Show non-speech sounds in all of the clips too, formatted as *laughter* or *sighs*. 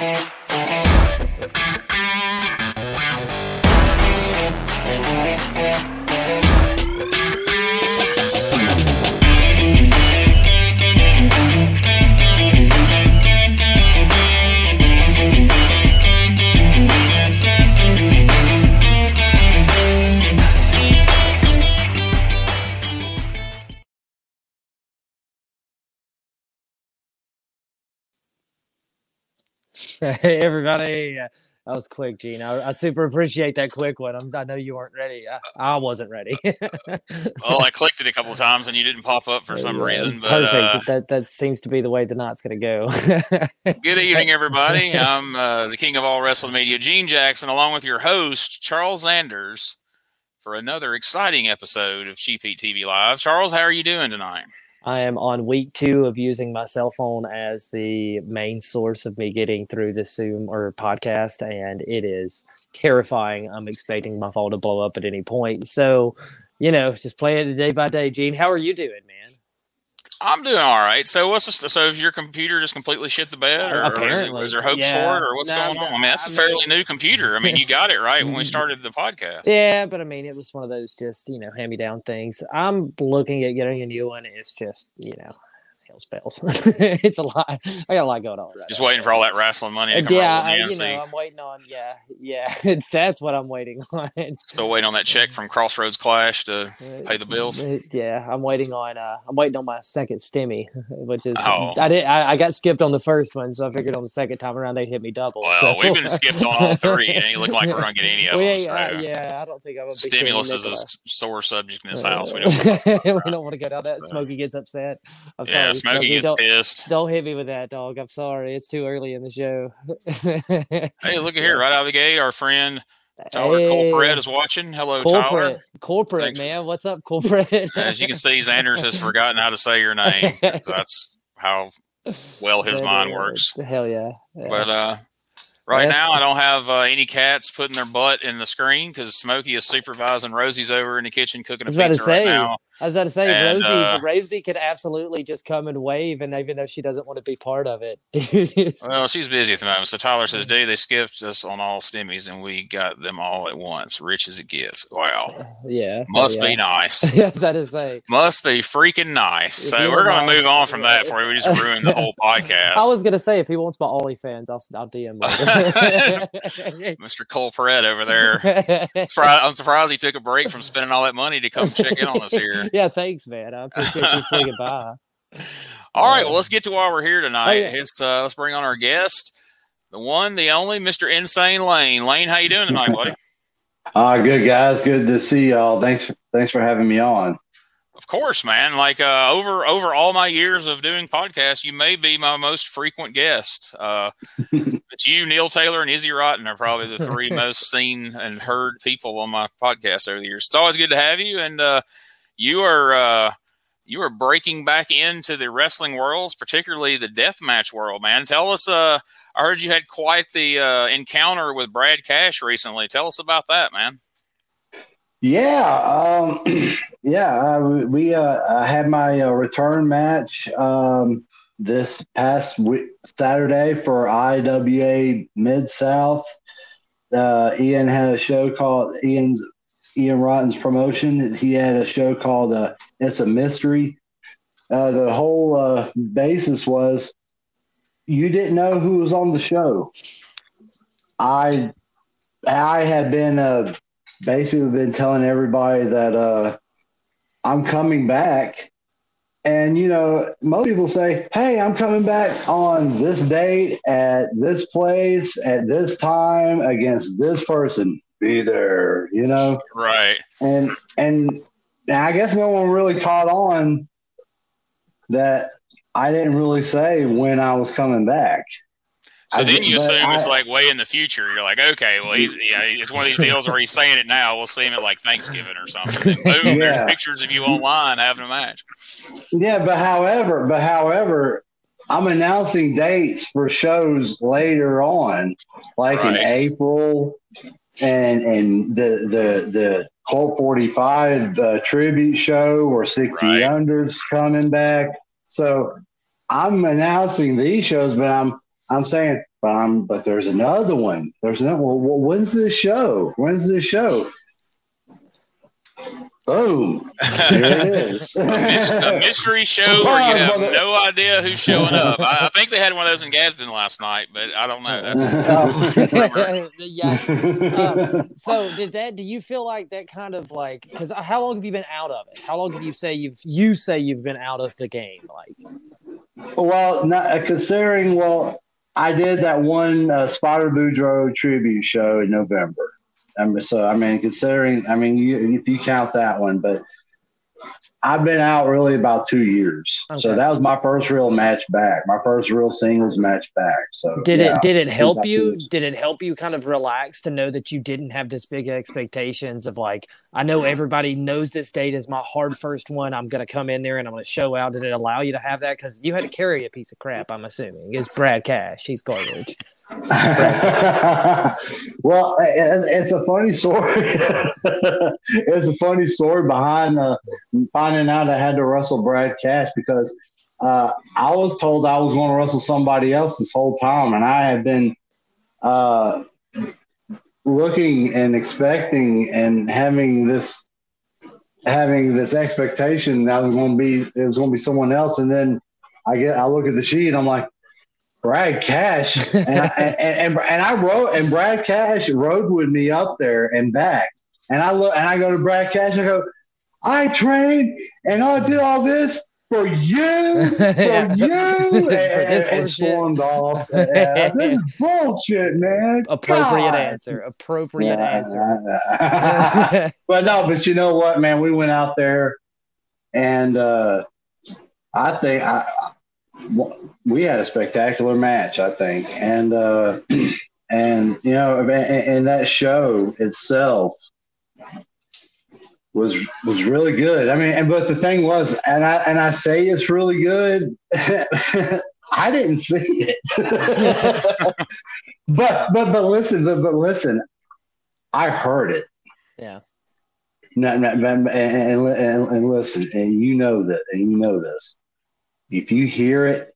Eh. *laughs* hey everybody, uh, that was quick, Gene. I, I, super appreciate that quick one. I'm, i know you weren't ready. I, I wasn't ready. *laughs* well, I clicked it a couple of times and you didn't pop up for some yeah, reason. But, perfect. Uh, that that seems to be the way the night's going to go. *laughs* good evening, everybody. I'm uh, the king of all wrestling media, Gene Jackson, along with your host Charles Anders, for another exciting episode of Cheap Heat TV Live. Charles, how are you doing tonight? I am on week two of using my cell phone as the main source of me getting through this Zoom or podcast, and it is terrifying. I'm expecting my phone to blow up at any point. So, you know, just play it day by day. Gene, how are you doing, man? I'm doing all right. So what's the, so is your computer just completely shit the bed, or, or is, it, is, there hope yeah. for it, or what's no, going on? I mean, that's I a fairly mean, new computer. I mean, you got it right when we *laughs* started the podcast. Yeah, but I mean, it was one of those just you know hand me down things. I'm looking at getting a new one. It's just you know spells. *laughs* it's a lot. I got a lot going on. Right Just waiting for all that wrestling money. yeah, I, you know, I'm waiting on. Yeah, yeah, *laughs* that's what I'm waiting *laughs* on. Still waiting on that check from Crossroads Clash to uh, pay the bills. Uh, yeah, I'm waiting on. Uh, I'm waiting on my second stimmy, which is oh. I did. I, I, got skipped on the first one, so I figured on the second time around they'd hit me double. Well, so. we've been skipped on all three, and it look like we're gonna get any of well, them. So. Uh, yeah, I don't think I'm. Stimulus is a sore subject in this house. We don't. we don't want to go down that. Smokey gets upset. I'm yeah, sorry, Smokey, gets pissed pissed. Don't hit me with that, dog. I'm sorry. It's too early in the show. *laughs* hey, look at here, right out of the gate, our friend Tyler hey. Corporate is watching. Hello, corporate. Tyler. Corporate, Thanks. man. What's up, corporate? As you can see, Xanders has forgotten how to say your name. *laughs* That's how well his mind works. Hell yeah. yeah. But uh, Right now, I don't have uh, any cats putting their butt in the screen because Smokey is supervising Rosie's over in the kitchen cooking a pizza say, right now. I was about to say, and, Rosie's uh, Rosie could absolutely just come and wave, and even though she doesn't want to be part of it. *laughs* well, she's busy at the moment. So Tyler says, "Dude, they skipped us on all stimmies, and we got them all at once. Rich as it gets. Wow. Yeah. Must yeah. be nice. yes, that is say. Must be freaking nice. So we're going to move on from that before we just ruin the whole *laughs* podcast. I was going to say, if he wants my Ollie fans, I'll, I'll DM. Mr. Cole Perret over there. *laughs* I'm surprised he took a break from spending all that money to come check in on us here. Yeah, thanks, man. I appreciate you swinging by. *laughs* All right, well, let's get to why we're here tonight. Oh, yeah. uh, let's bring on our guest, the one, the only, Mr. Insane Lane. Lane, how you doing tonight, buddy? Uh, *laughs* good guys. Good to see y'all. Thanks, thanks for having me on. Of course, man. Like uh, over over all my years of doing podcasts, you may be my most frequent guest. Uh, *laughs* it's you, Neil Taylor, and Izzy Rotten are probably the three most seen and heard people on my podcast over the years. It's always good to have you, and uh, you are uh, you are breaking back into the wrestling worlds, particularly the death match world, man. Tell us. Uh, I heard you had quite the uh, encounter with Brad Cash recently. Tell us about that, man. Yeah, um, *clears throat* yeah. Uh, we uh, I had my uh, return match um, this past Saturday for IWA Mid South. Uh, Ian had a show called Ian's Ian Rotten's promotion. He had a show called uh, "It's a Mystery." Uh, the whole basis was you didn't know who was on the show. I I had been a basically been telling everybody that uh, I'm coming back. And, you know, most people say, hey, I'm coming back on this date at this place at this time against this person. Be there, you know? Right. And, and I guess no one really caught on that I didn't really say when I was coming back. So I then you assume I, it's like way in the future. You're like, okay, well, he's yeah, it's one of these deals where he's saying it now. We'll see him at like Thanksgiving or something. And boom, yeah. there's pictures of you online having a match. Yeah, but however, but however, I'm announcing dates for shows later on, like right. in April, and and the the the Colt 45 uh, tribute show or 60 right. unders coming back. So I'm announcing these shows, but I'm I'm saying but I'm, but there's another one. There's another. Well, when's this show? When's this show? Boom! Here it *laughs* is. a, a, mystery *laughs* show Surprise, where you have mother. no idea who's showing up. I, I, think they had one of those in Gadsden last night, but I don't know. That's *laughs* yeah. Um, so did that? Do you feel like that kind of like? Because how long have you been out of it? How long have you say you've you say you've been out of the game? Like, well, not considering. Well, I did that one uh, Spider Boudreaux tribute show in November. Um, so I mean, considering, I mean, you, if you count that one, but I've been out really about two years. Okay. So that was my first real match back, my first real singles match back. So did yeah, it did it help you? Did it help you kind of relax to know that you didn't have this big expectations of like I know everybody knows this date is my hard first one. I'm gonna come in there and I'm gonna show out. Did it allow you to have that? Because you had to carry a piece of crap. I'm assuming it's Brad Cash. He's garbage. *laughs* well, it's a funny story. *laughs* it's a funny story behind uh, finding out I had to wrestle Brad Cash because uh, I was told I was going to wrestle somebody else this whole time, and I had been uh, looking and expecting and having this having this expectation that was going to be it was going to be someone else, and then I get I look at the sheet, and I'm like Brad Cash, and, I, and, and, and I wrote, and Brad Cash rode with me up there and back. And I look, and I go to Brad Cash, I go, I trained and I did all this for you, *laughs* for yeah. you, and, and stormed off. *laughs* Yeah, this is bullshit, man. Appropriate God. answer. Appropriate answer. *laughs* but no, but you know what, man? We went out there, and uh, I think I, we had a spectacular match, I think, and uh, *clears throat* and you know, and, and that show itself was was really good. I mean, and but the thing was, and I and I say it's really good. *laughs* I didn't see it, *laughs* but but but listen, but but listen, I heard it. Yeah. No, no, and, and, and, and listen, and you know that, and you know this if you hear it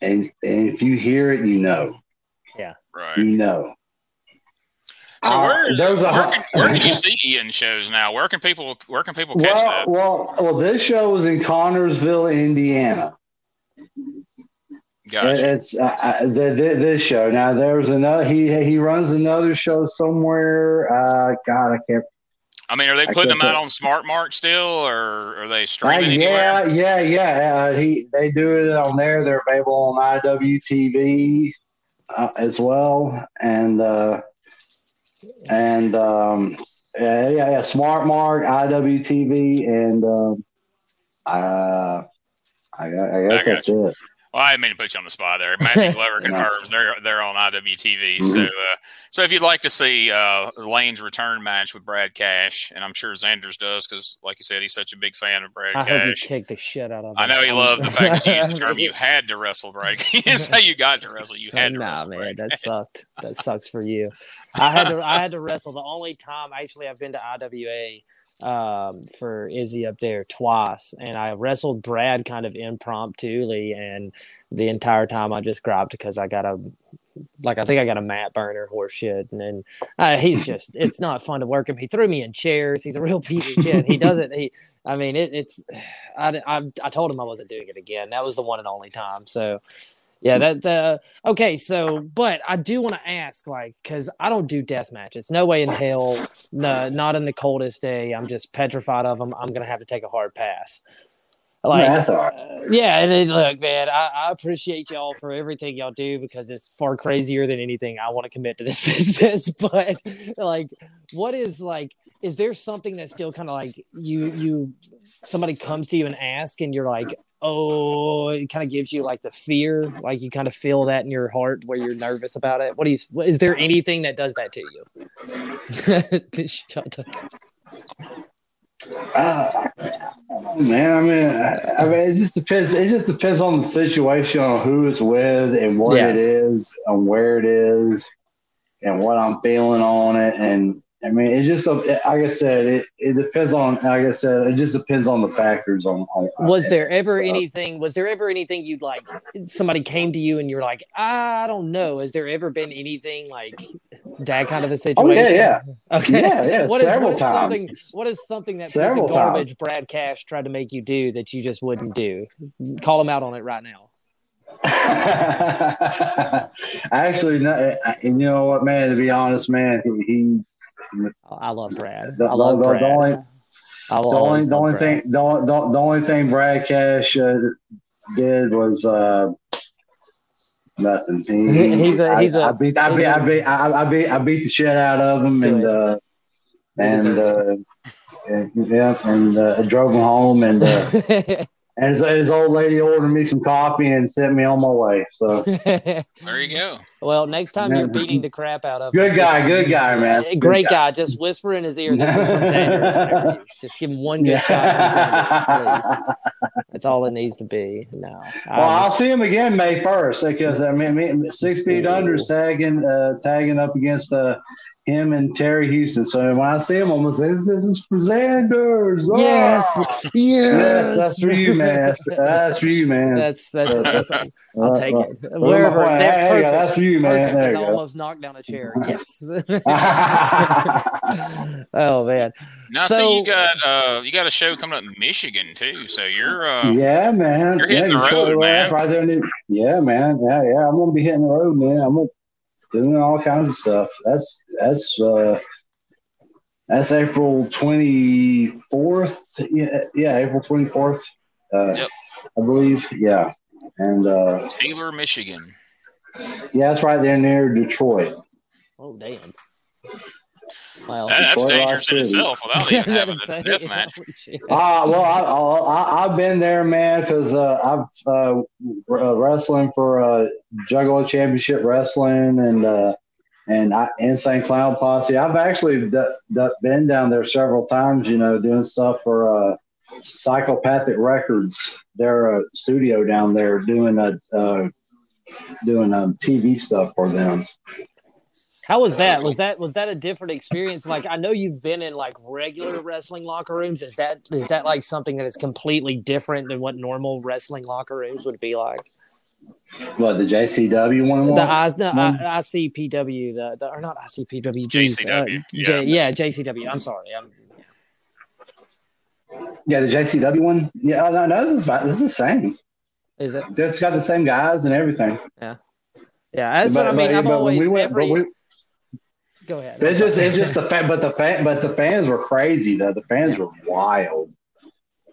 and, and if you hear it, you know. Yeah. Right. You know. So uh, where, there's a, where, can, where can you see Ian shows now? Where can people where can people catch well, that? Well, well, this show is in Connersville, Indiana. Gotcha. It's uh, uh, the, the, this show. Now there's another. He he runs another show somewhere. Uh, God, I can't I mean, are they putting them out on Smart Mark still, or are they streaming? Uh, yeah, yeah, yeah. Uh, he they do it on there. They're available on IWTV uh, as well, and uh, and um, yeah, yeah, Smart Mark, IWTV, and um, uh, I, I guess I that's you. it. Well, I didn't mean to put you on the spot there. Magic *laughs* Glover confirms they're they're on IWTV. Mm-hmm. So, uh, so if you'd like to see uh, Lane's return match with Brad Cash, and I'm sure Xander's does because, like you said, he's such a big fan of Brad I Cash. Hope the shit out of him. I know he loved the fact that you used the term *laughs* you had to wrestle Brad. *laughs* you say you got to wrestle; you had to nah, wrestle. man, Brad that sucked. That sucks for you. I had to I had to wrestle. The only time actually I've been to IWA um, for Izzy up there twice, and I wrestled Brad kind of impromptu, and the entire time I just grabbed because I got a like I think I got a mat burner horse shit, and then uh, he's just it's not fun to work him. He threw me in chairs. He's a real piece of shit. He doesn't. He, I mean, it, it's. I, I I told him I wasn't doing it again. That was the one and only time. So yeah, that uh, okay. So, but I do want to ask, like, because I don't do death matches. No way in hell. No, not in the coldest day. I'm just petrified of them. I'm gonna have to take a hard pass. Like, uh, yeah, and then, look, man, I, I, appreciate y'all for everything y'all do because it's far crazier than anything I want to commit to this *laughs* business. But like, what is like? Is there something that's still kind of like you you somebody comes to you and ask and you're like, oh, it kind of gives you like the fear, like you kind of feel that in your heart where you're nervous about it. What do you? Is there anything that does that to you? Shut up. Uh, man, I mean, I, I, mean, it just depends. It just depends on the situation, on who it's with, and what yeah. it is, and where it is, and what I'm feeling on it, and I mean, it just like I said, it, it depends on like I said, it just depends on the factors. On, on was there ever anything? Was there ever anything you'd like? Somebody came to you and you're like, I don't know. Has there ever been anything like that kind of a situation? Oh yeah, yeah. Okay, yeah, yeah. *laughs* What is, several what is times. something? What is something that piece of garbage times. Brad Cash tried to make you do that you just wouldn't do? Call him out on it right now. *laughs* Actually, no, you know what, man? To be honest, man, he, he I love Brad. The- I love the- the Brad. only- I the only the only Brad. thing the, the, the only thing Brad Cash uh, did was uh, nothing. He, He's a, he's a- I beat I beat a- I beat I, I beat I beat the shit out of him and uh, and uh, and, yeah and uh, drove him home and uh, *laughs* and his, his old lady ordered me some coffee and sent me on my way. So *laughs* There you go. well, next time you're beating the crap out of him. good him, guy, just- good guy, man. Great guy. Just whisper in his ear. This is from Sanders. *laughs* Just give him one good shot Sanders. *laughs* That's all it needs to be. No. Well, Um, I'll see him again May first because I mean, six feet under is tagging, uh, tagging up against uh, him and Terry Houston. So when I see him, I'm gonna say, "This is for Sanders." Oh! Yes! yes, yes, that's for you, man. That's, that's for you, man. That's that's, that's I'll take Uh, it. uh, Wherever. uh, That, hey, perfect. that's for you, man. Perfect. You I go. almost knocked down a chair. *laughs* Yes. *laughs* *laughs* oh man. Now, So- see, you got uh, you got a show coming up in Michigan too. So you're uh, man. You're hitting yeah, the road, man. Right there in the, yeah, man. Yeah, yeah. I'm gonna be hitting the road, man. I'm gonna doing all kinds of stuff. That's that's uh that's April twenty fourth. Yeah, yeah, April twenty fourth. Uh, Yep. I believe. Yeah, and uh, Taylor, Michigan. yeah, it's right there near Detroit. Oh damn. Well, That- that's Detroit dangerous in itself without *laughs* Yeah, even I having a gonna death say, match. holy shit. Ah, well, I, I, I've been there, man, because uh, I've uh, uh, wrestling for uh, Juggalo Championship Wrestling and uh, and I, Insane Clown Posse. I've actually d- d- been down there several times, you know, doing stuff for uh, Psychopathic Records, their uh, studio down there, doing a uh, doing um, TV stuff for them. How was that? Was that was that a different experience? Like I know you've been in like regular wrestling locker rooms. Is that is that like something that is completely different than what normal wrestling locker rooms would be like? What the JCW one? The, I, the one? I, ICPW, the, the or not ICPW, geez, JCW, uh, J- yeah. yeah, JCW. I'm sorry. I'm, yeah, the JCW one. Yeah, no, no, this is this is the same. is it? It's got the same guys and everything. Yeah, yeah. that's But- what I mean. but- I've but when always we went, every. but we, go ahead. It's just it's just the fan, but the fan, but the fans were crazy though. The fans were wild.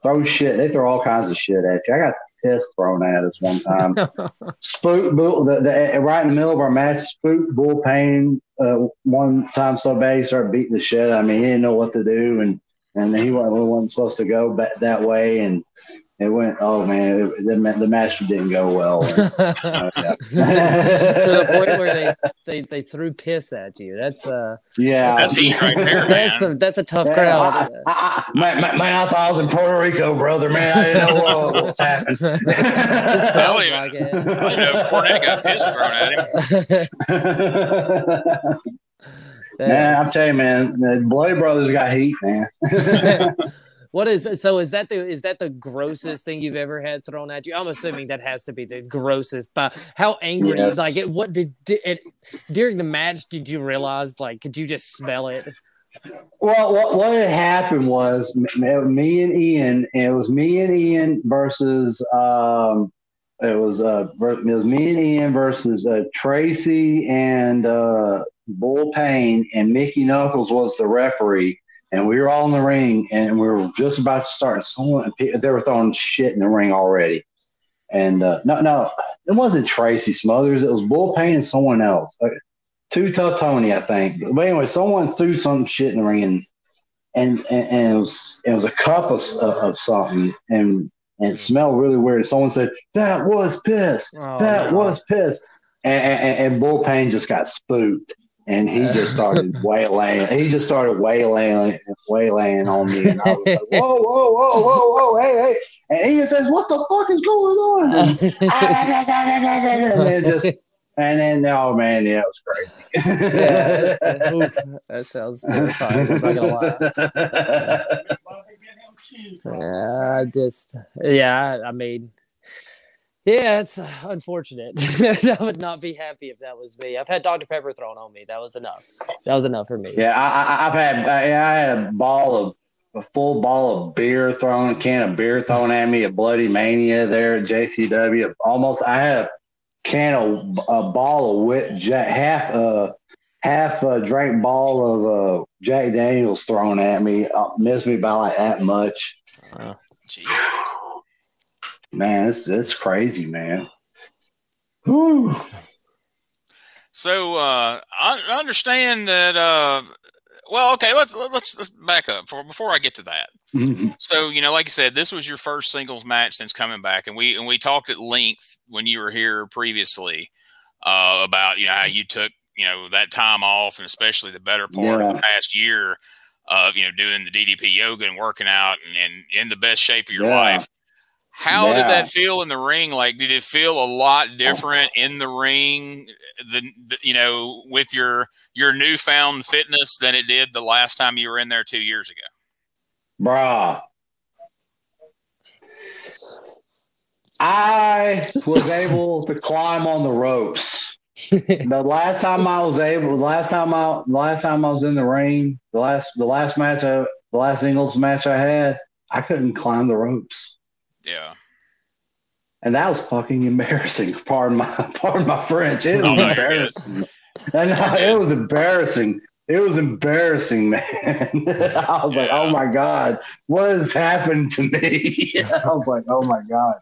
Throw shit. They throw all kinds of shit at you. I got piss thrown at us one time. *laughs* Spook Bull, the, the, right in the middle of our match, Spook Bull uh, one time so bad he started beating the shit. I mean, he didn't know what to do, and and he wasn't, wasn't supposed to go that way, and it went. Oh man, it, the, the match didn't go well. Uh, *laughs* yeah. to the point where they, *laughs* they they threw piss at you. That's uh yeah, That's heat right there, that's a that's a tough Yeah, crowd. I, I, I, man, man, man, I was in Puerto Rico, brother. Man, I didn't know what, what was happening. *laughs* It sounds even- like I didn't know Cornette got piss thrown at him. it. man, I'm telling you, man, the Bloody Brothers got heat, man. What is so? Is that the is that the *laughs* grossest thing you've ever had thrown at you? I'm assuming that has to be the grossest. But how angry? Yes. Like, it, what did, did it during the match? Did you realize? Like, could you just smell it? well, what, what had happened was me and Ian, and it was me and Ian versus, um, it was uh, it was me and Ian versus uh, Tracy and uh, Bull Pain, and Mickey Knuckles was the referee. And we were all in the ring, and we were just about to start. And someone they were throwing shit in the ring already. And uh, no, no, it wasn't Tracy Smothers. It was Bull Pain and someone else. Uh, Too Tough Tony, I think. But anyway, someone threw some shit in the ring, and and, and, and it was it was a cup of of something, and and it smelled really weird. Someone said that was piss. Oh, that no. was piss. And, and, and Bull Pain just got spooked, and he just started *laughs* waylaying. He just started waylaying, waylaying on me, and I was like, "Whoa, whoa, whoa, whoa, whoa, hey, hey!" And he says, "What the fuck is going on?" And, ah, and it just And then, oh man, yeah, it was crazy. yeah, that sounds terrifying. I'm not gonna lie. *laughs* Yeah, I just, yeah, I mean, yeah, it's unfortunate. *laughs* I would not be happy if that was me. I've had Dr. Pepper thrown on me. That was enough. That was enough for me. Yeah, I, have had, I, I had a ball of a full ball of beer thrown, a can of beer thrown at me, a Bloodymania there at JCW. Almost, I had a can of a ball of wit, half uh half a drink ball of uh Jack Daniels thrown at me, uh, missed me by like that much. Uh, Jesus. Man, it's it's crazy, man. Whew. So uh, I understand that uh, well, okay, let's let's, let's back up for, before I get to that. Mm-hmm. So, you know, like I said, this was your first singles match since coming back, and we and we talked at length when you were here previously uh, about you know how you took you know that time off, and especially the better part yeah. of the past year of you know doing the DDP yoga and working out and, and in the best shape of your yeah. life. How yeah. did that feel in the ring? Like, did it feel a lot oh. different in the ring than you know with your your newfound fitness than it did the last time you were in there two years ago? Bruh, I was able to climb on the ropes. *laughs* the last time I was able, the last time I, the last time I was in the ring, the last, the last match, I, the last singles match I had, I couldn't climb the ropes. Yeah. And that was fucking embarrassing. *laughs* Pardon my *laughs* pardon my French. It was oh, embarrassing. and *laughs* it was embarrassing. It was embarrassing, man. I was yeah. like, oh my God, what has happened to me? I was like, oh my God.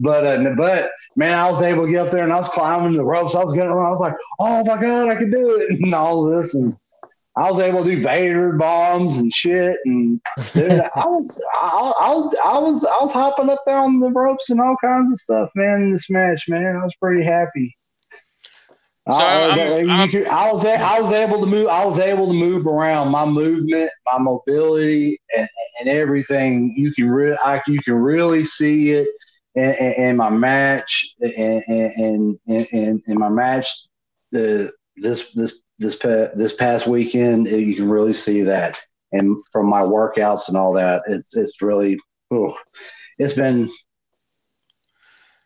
But uh, but man, I was able to get up there and I was climbing the ropes. I was getting around. I was like, oh my God, I can do it and all this. And I was able to do Vader bombs and shit, and dude, *laughs* I was, I, I, was, I was, I was hopping up there on the ropes and all kinds of stuff, man. In this match, man, I was pretty happy. So I, was, I'm, could, I was, I was able to move. I was able to move around. My movement, my mobility, and, and everything. You can really, you can really see it in, in, in my match, and in, in, in my match. The this this this pa- this past weekend, eh, you can really see that. And from my workouts and all that, it's it's really, oh, it's been.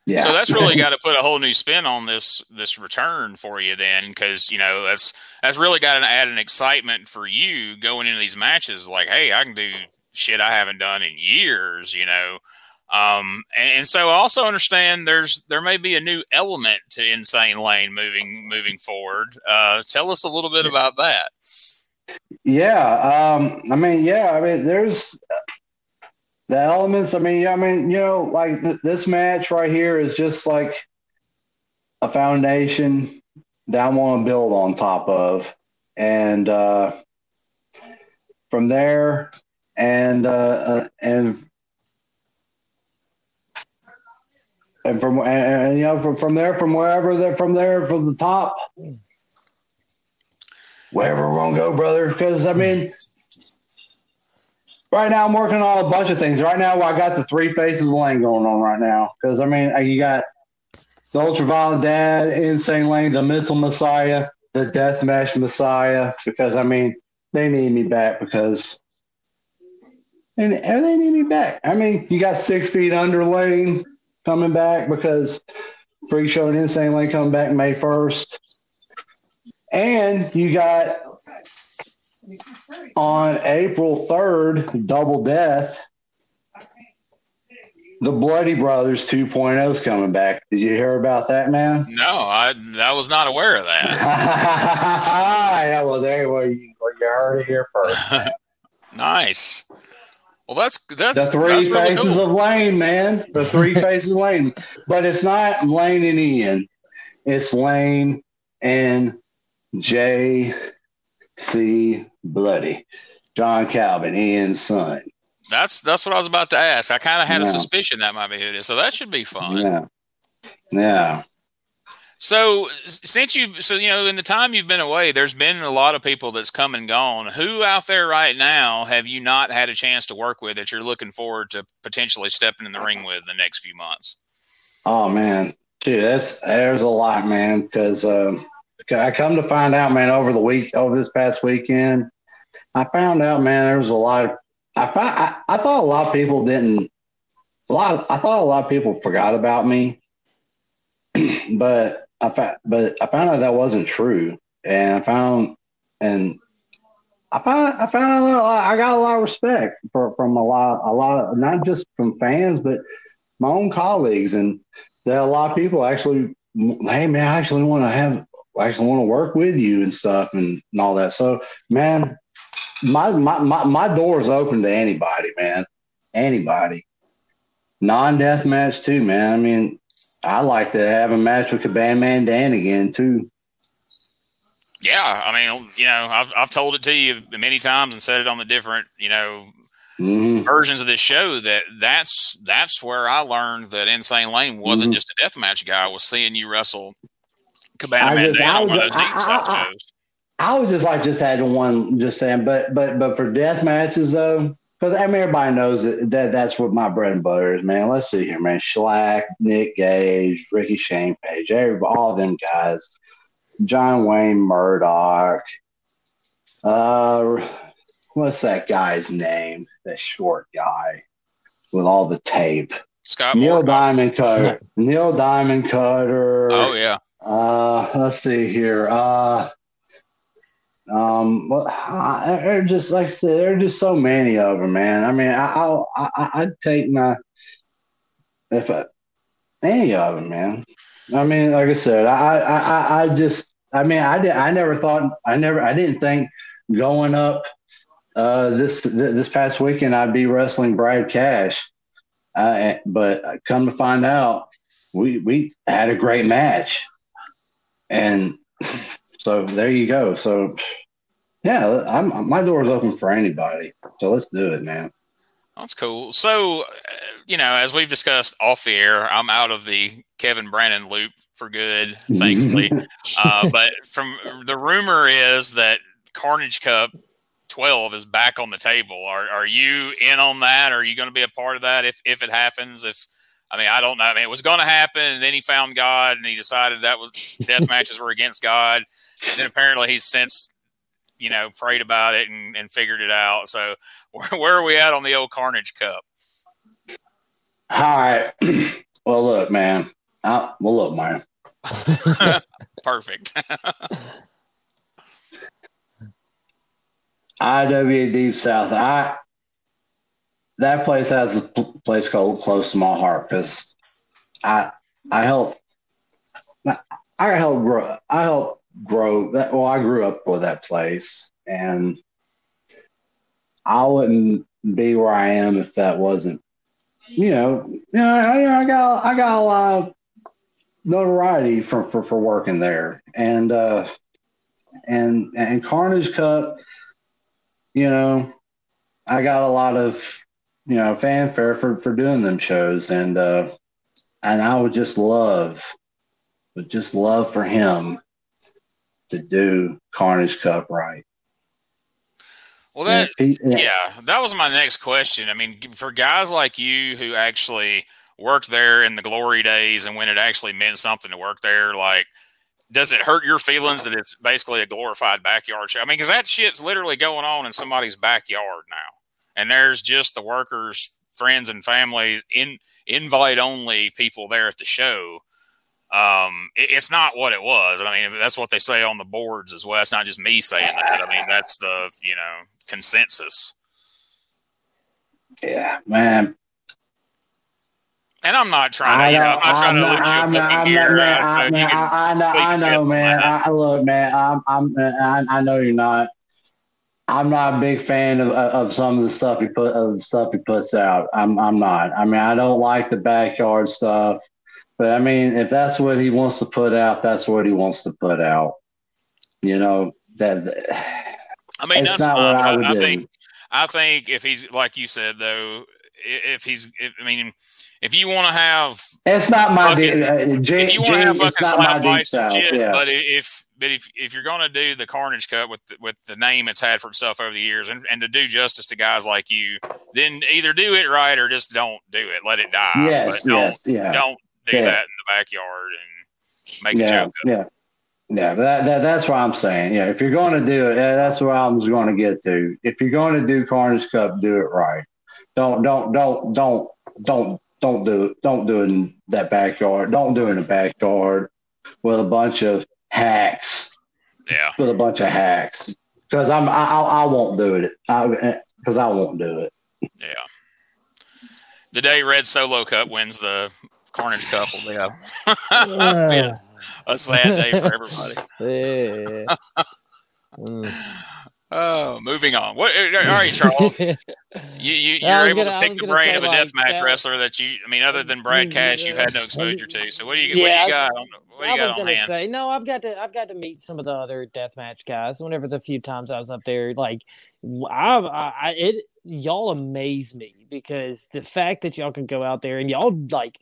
Yeah. So that's really *laughs* got to put a whole new spin on this this return for you then, because you know that's that's really got to add an excitement for you going into these matches. Like, hey, I can do shit I haven't done in years. You know, um, and, and, so I also understand there's there may be a new element to Insane Lane moving moving forward. Uh, tell us a little bit about that. Yeah, um, I mean, yeah, I mean, there's the elements. I mean, I mean, you know, like th- this match right here is just like a foundation that I want to build on top of, and uh, from there, and uh, uh and and from and, and, you know from, from there from wherever they're from there from the top. Wherever we're gonna go brother because i mean right now i'm working on a bunch of things. Right now i got the three faces lane going on right now because i mean you got the ultraviolet dad insane lane the mental messiah the deathmatch messiah because i mean they need me back because and, and they need me back. I mean you got six feet under lane coming back because Freak Show and Insane Lane coming back May 1st. And you got on April 3rd, Double Death, the Bloody Brothers 2.0 is coming back. Did you hear about that, man? No, I I was not aware of that. *laughs* yeah, well, there you, you, you heard it here first. *laughs* nice. Well, that's that's the three that's faces really cool. of Lane, man. The three *laughs* faces of Lane, but it's not Lane and Ian. It's Lane and J. C. Bloody, John Calvin, Ian's son. That's that's what I was about to ask. I kind of had yeah. a suspicion that might be who it is, so that should be fun. Yeah, yeah. So since you so you know in the time you've been away, there's been a lot of people that's come and gone. Who out there right now have you not had a chance to work with that you're looking forward to potentially stepping in the ring with the next few months? Oh man, Dude, that's there's a lot, man. Because um, I come to find out, man, over the week, over this past weekend, I found out, man, there was a lot of. I found, I, I thought a lot of people didn't. A lot. I thought a lot of people forgot about me, *clears throat* but I found, but I found out that wasn't true, and I found, and I found, I found a lot, I got a lot of respect for, from a lot, a lot, of, not just from fans, but my own colleagues, and that a lot of people actually, hey man, I actually want to have, I actually want to work with you and stuff and, and all that. So, man, my, my my my door is open to anybody, man, anybody. Non-death match too, man. I mean, I like to have a match with Bandman Dan again too. Yeah, I mean, you know, I've I've told it to you many times and said it on the different, you know, mm-hmm. versions of this show that that's that's where I learned that Insane Lane wasn't mm-hmm. just a death match guy. I was seeing you wrestle Cabana Man Dan on one of those deep South shows. I would just like just adding one, just saying, but but but for death matches though, because I mean everybody knows that, that that's what my bread and butter is, man. Let's see here, man. Shlak, Nick Gage, Ricky Shane Page, everybody, all them guys, John Wayne Murdoch. Uh, what's that guy's name? That short guy with all the tape. Scott Neil Moore. Diamond Cutter. *laughs* Neil Diamond Cutter. Oh yeah. Uh, let's see here. Uh, um, well, I, just like I said, there are just so many of them, man. I mean, I, I, I I'd take my if I, any of them, man. I mean, like I said, I, I, I just, I mean, I did, I never thought, I never, I didn't think going up uh, this this past weekend I'd be wrestling Brad Cash, uh, but come to find out, we we had a great match, and *laughs* so there you go. So yeah, I'm, my door is open for anybody. So let's do it, man. That's cool. So, uh, you know, as we've discussed off the air, I'm out of the Kevin Brannon loop for good, *laughs* thankfully. uh, but from the rumor is that Carnage Cup 12 is back on the table. Are, are you in on that? Are you going to be a part of that if, if it happens? If I mean, I don't know. I mean, it was going to happen, and then he found God, and he decided that was death matches were against God. And then apparently he's since, you know, prayed about it and, and figured it out. So *laughs* where, where are we at on the old Carnage Cup? All right. *clears throat* Well, look, man. I, well, look, man. *laughs* Perfect. *laughs* IWA Deep South. I that place has a place called close to my heart because I I help I help grow I help grow that. Well, I grew up with that place, and I wouldn't be where I am if that wasn't. You know, you know, I, I got I got a lot of notoriety for for, for working there, and uh, and and Carnage Cup. You know, I got a lot of you know fanfare for for doing them shows, and uh, and I would just love, would just love for him to do Carnage Cup right. Well, that yeah, that was my next question. I mean, for guys like you who actually worked there in the glory days and when it actually meant something to work there, like, does it hurt your feelings that it's basically a glorified backyard show? I mean, because that shit's literally going on in somebody's backyard now, and there's just the workers, friends, and families in invite only people there at the show um, it, it's not what it was. I mean, that's what they say on the boards as well. It's not just me saying that. I mean, that's the you know consensus. Yeah, man. And I'm not trying to, I know, you know, I'm not trying I'm to look I'm not, I'm man, I, man, I, I know, I know, man. I, look, man, I'm, I'm, I, I know you're not. I'm not a big fan of, of some of the stuff he put of the stuff he puts out. I'm I'm not. I mean, I don't like the backyard stuff. But I mean, if that's what he wants to put out, that's what he wants to put out. You know that. I mean, that's not fine. what I would I, I think. I think if he's like you said though, if he's, if, I mean, if you want to have, it's not my. Fucking, uh, J, if you want to have fucking slap and shit, yeah. but if but if if you're going to do the Carnage Cup with the, with the name it's had for itself over the years, and, and to do justice to guys like you, then either do it right or just don't do it. Let it die. Yes, yes, yeah. Don't do Yeah. that in the backyard and make a yeah, joke. Of it. yeah, yeah. That, that that's what I'm saying. Yeah, if you're going to do it, that's what I was going to get to. If you're going to do Carnage Cup, do it right. Don't don't don't don't don't don't do it. Don't do it in that backyard. Don't do it in the backyard with a bunch of hacks. Yeah, With a bunch of hacks. Because I'm I, I I won't do it. Because eh, I, won't do it. yeah. The day Red Solo Cup wins the Carnage couple. Yeah, *laughs* be a, Uh, a sad day for everybody. *laughs* yeah. Mm. Oh, moving on. What? uh, All right, Charles. *laughs* you you you're able gonna- to pick the brain say, of a like, deathmatch that- wrestler that you. I mean, other than Brad Cash, you've had no exposure to. So what do you Yeah, I do you was- got? What do you I got was on gonna hand? say no. I've got to. I've got to meet some of the other deathmatch guys. Whenever the few times I was up there, like, I, I, I it y'all amaze me because the fact that y'all can go out there and y'all like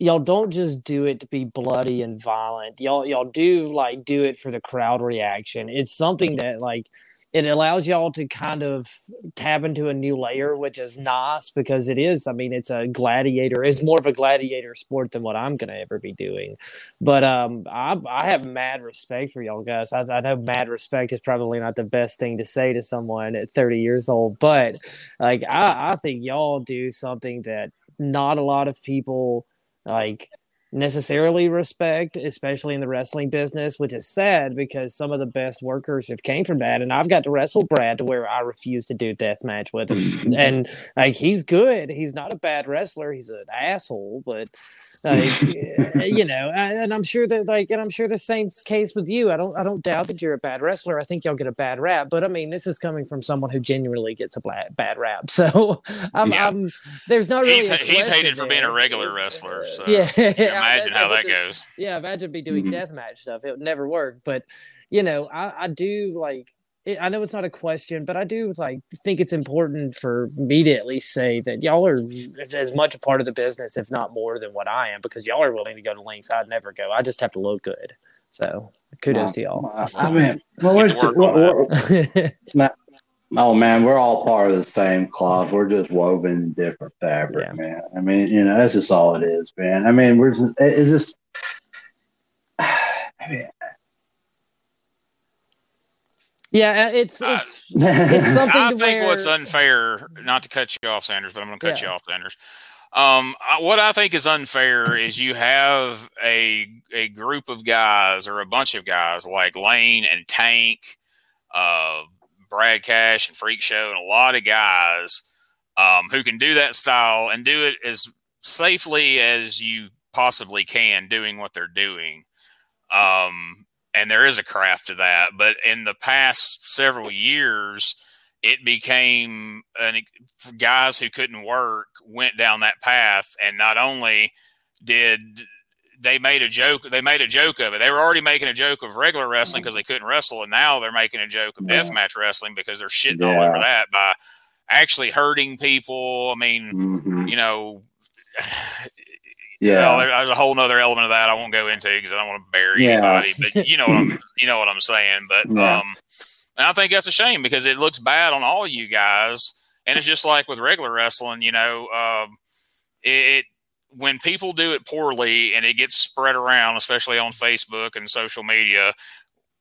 y'all don't just do it to be bloody and violent. Y'all y'all do like do it for the crowd reaction. It's something that like it allows y'all to kind of tap into a new layer, which is nice because it is. I mean, it's a gladiator. It's more of a gladiator sport than what I'm gonna ever be doing. But um, I I have mad respect for y'all guys. I, I know mad respect is probably not the best thing to say to someone at 30 years old, but like I I think y'all do something that not a lot of people like necessarily respect, especially in the wrestling business, which is sad because some of the best workers have came from that. And I've got to wrestle Brad to where I refuse to do death match with him. *laughs* and like he's good. He's not a bad wrestler. He's an asshole, but like *laughs* uh, you know, and I'm sure that like, and I'm sure the same case with you. I don't, I don't doubt that you're a bad wrestler. I think y'all get a bad rap, but I mean, this is coming from someone who genuinely gets a bad, bad rap. *laughs* So I'm, Yeah. I'm there's not really. He's he's hated for being a regular uh, wrestler. Uh, so Yeah, *laughs* imagine how that goes. yeah, imagine me doing Mhm. deathmatch stuff. It would never work. But you know, I, I do like. It, I know it's not a question, but I do like think it's important for me to at least say that y'all are as much a part of the business, if not more, than what I am, because y'all are willing to go to links I'd never go. I just have to look good. So kudos to y'all. I I mean, well, Get to we're- we're- we're- Oh man, we're all part of the same cloth. We're just woven in different fabric, Yeah. man. I mean, you know, that's just all it is, man. I mean, we're just, it's just. *sighs* I mean, yeah, uh, it's it's it's *laughs* something I to think where what's unfair, not to cut you off, Sanders, but I'm going to cut Yeah. you off, Sanders. Um, I- what I think is unfair is you have a a group of guys or a bunch of guys like Lane and Tank, uh, Brad Cash and Freak Show, and a lot of guys um, who can do that style and do it as safely as you possibly can, doing what they're doing. Um, and there is a craft to that. But in the past several years, it became an, guys who couldn't work went down that path, and not only did they made a joke, they made a joke of it. They were already making a joke of regular wrestling because they couldn't wrestle, and now they're making a joke of Yeah. deathmatch wrestling because they're shitting all over that by actually hurting people. I mean, mhm. you know. Yeah. Well, there- there's a whole nother element of that I won't go into because I don't want to bury Yeah. anybody. But you know what I'm, *laughs* you know what I'm saying. But Yeah. um, and I think that's a shame because it looks bad on all you guys, and it's just like with regular wrestling. You know, um, it, it when people do it poorly and it gets spread around, especially on Facebook and social media,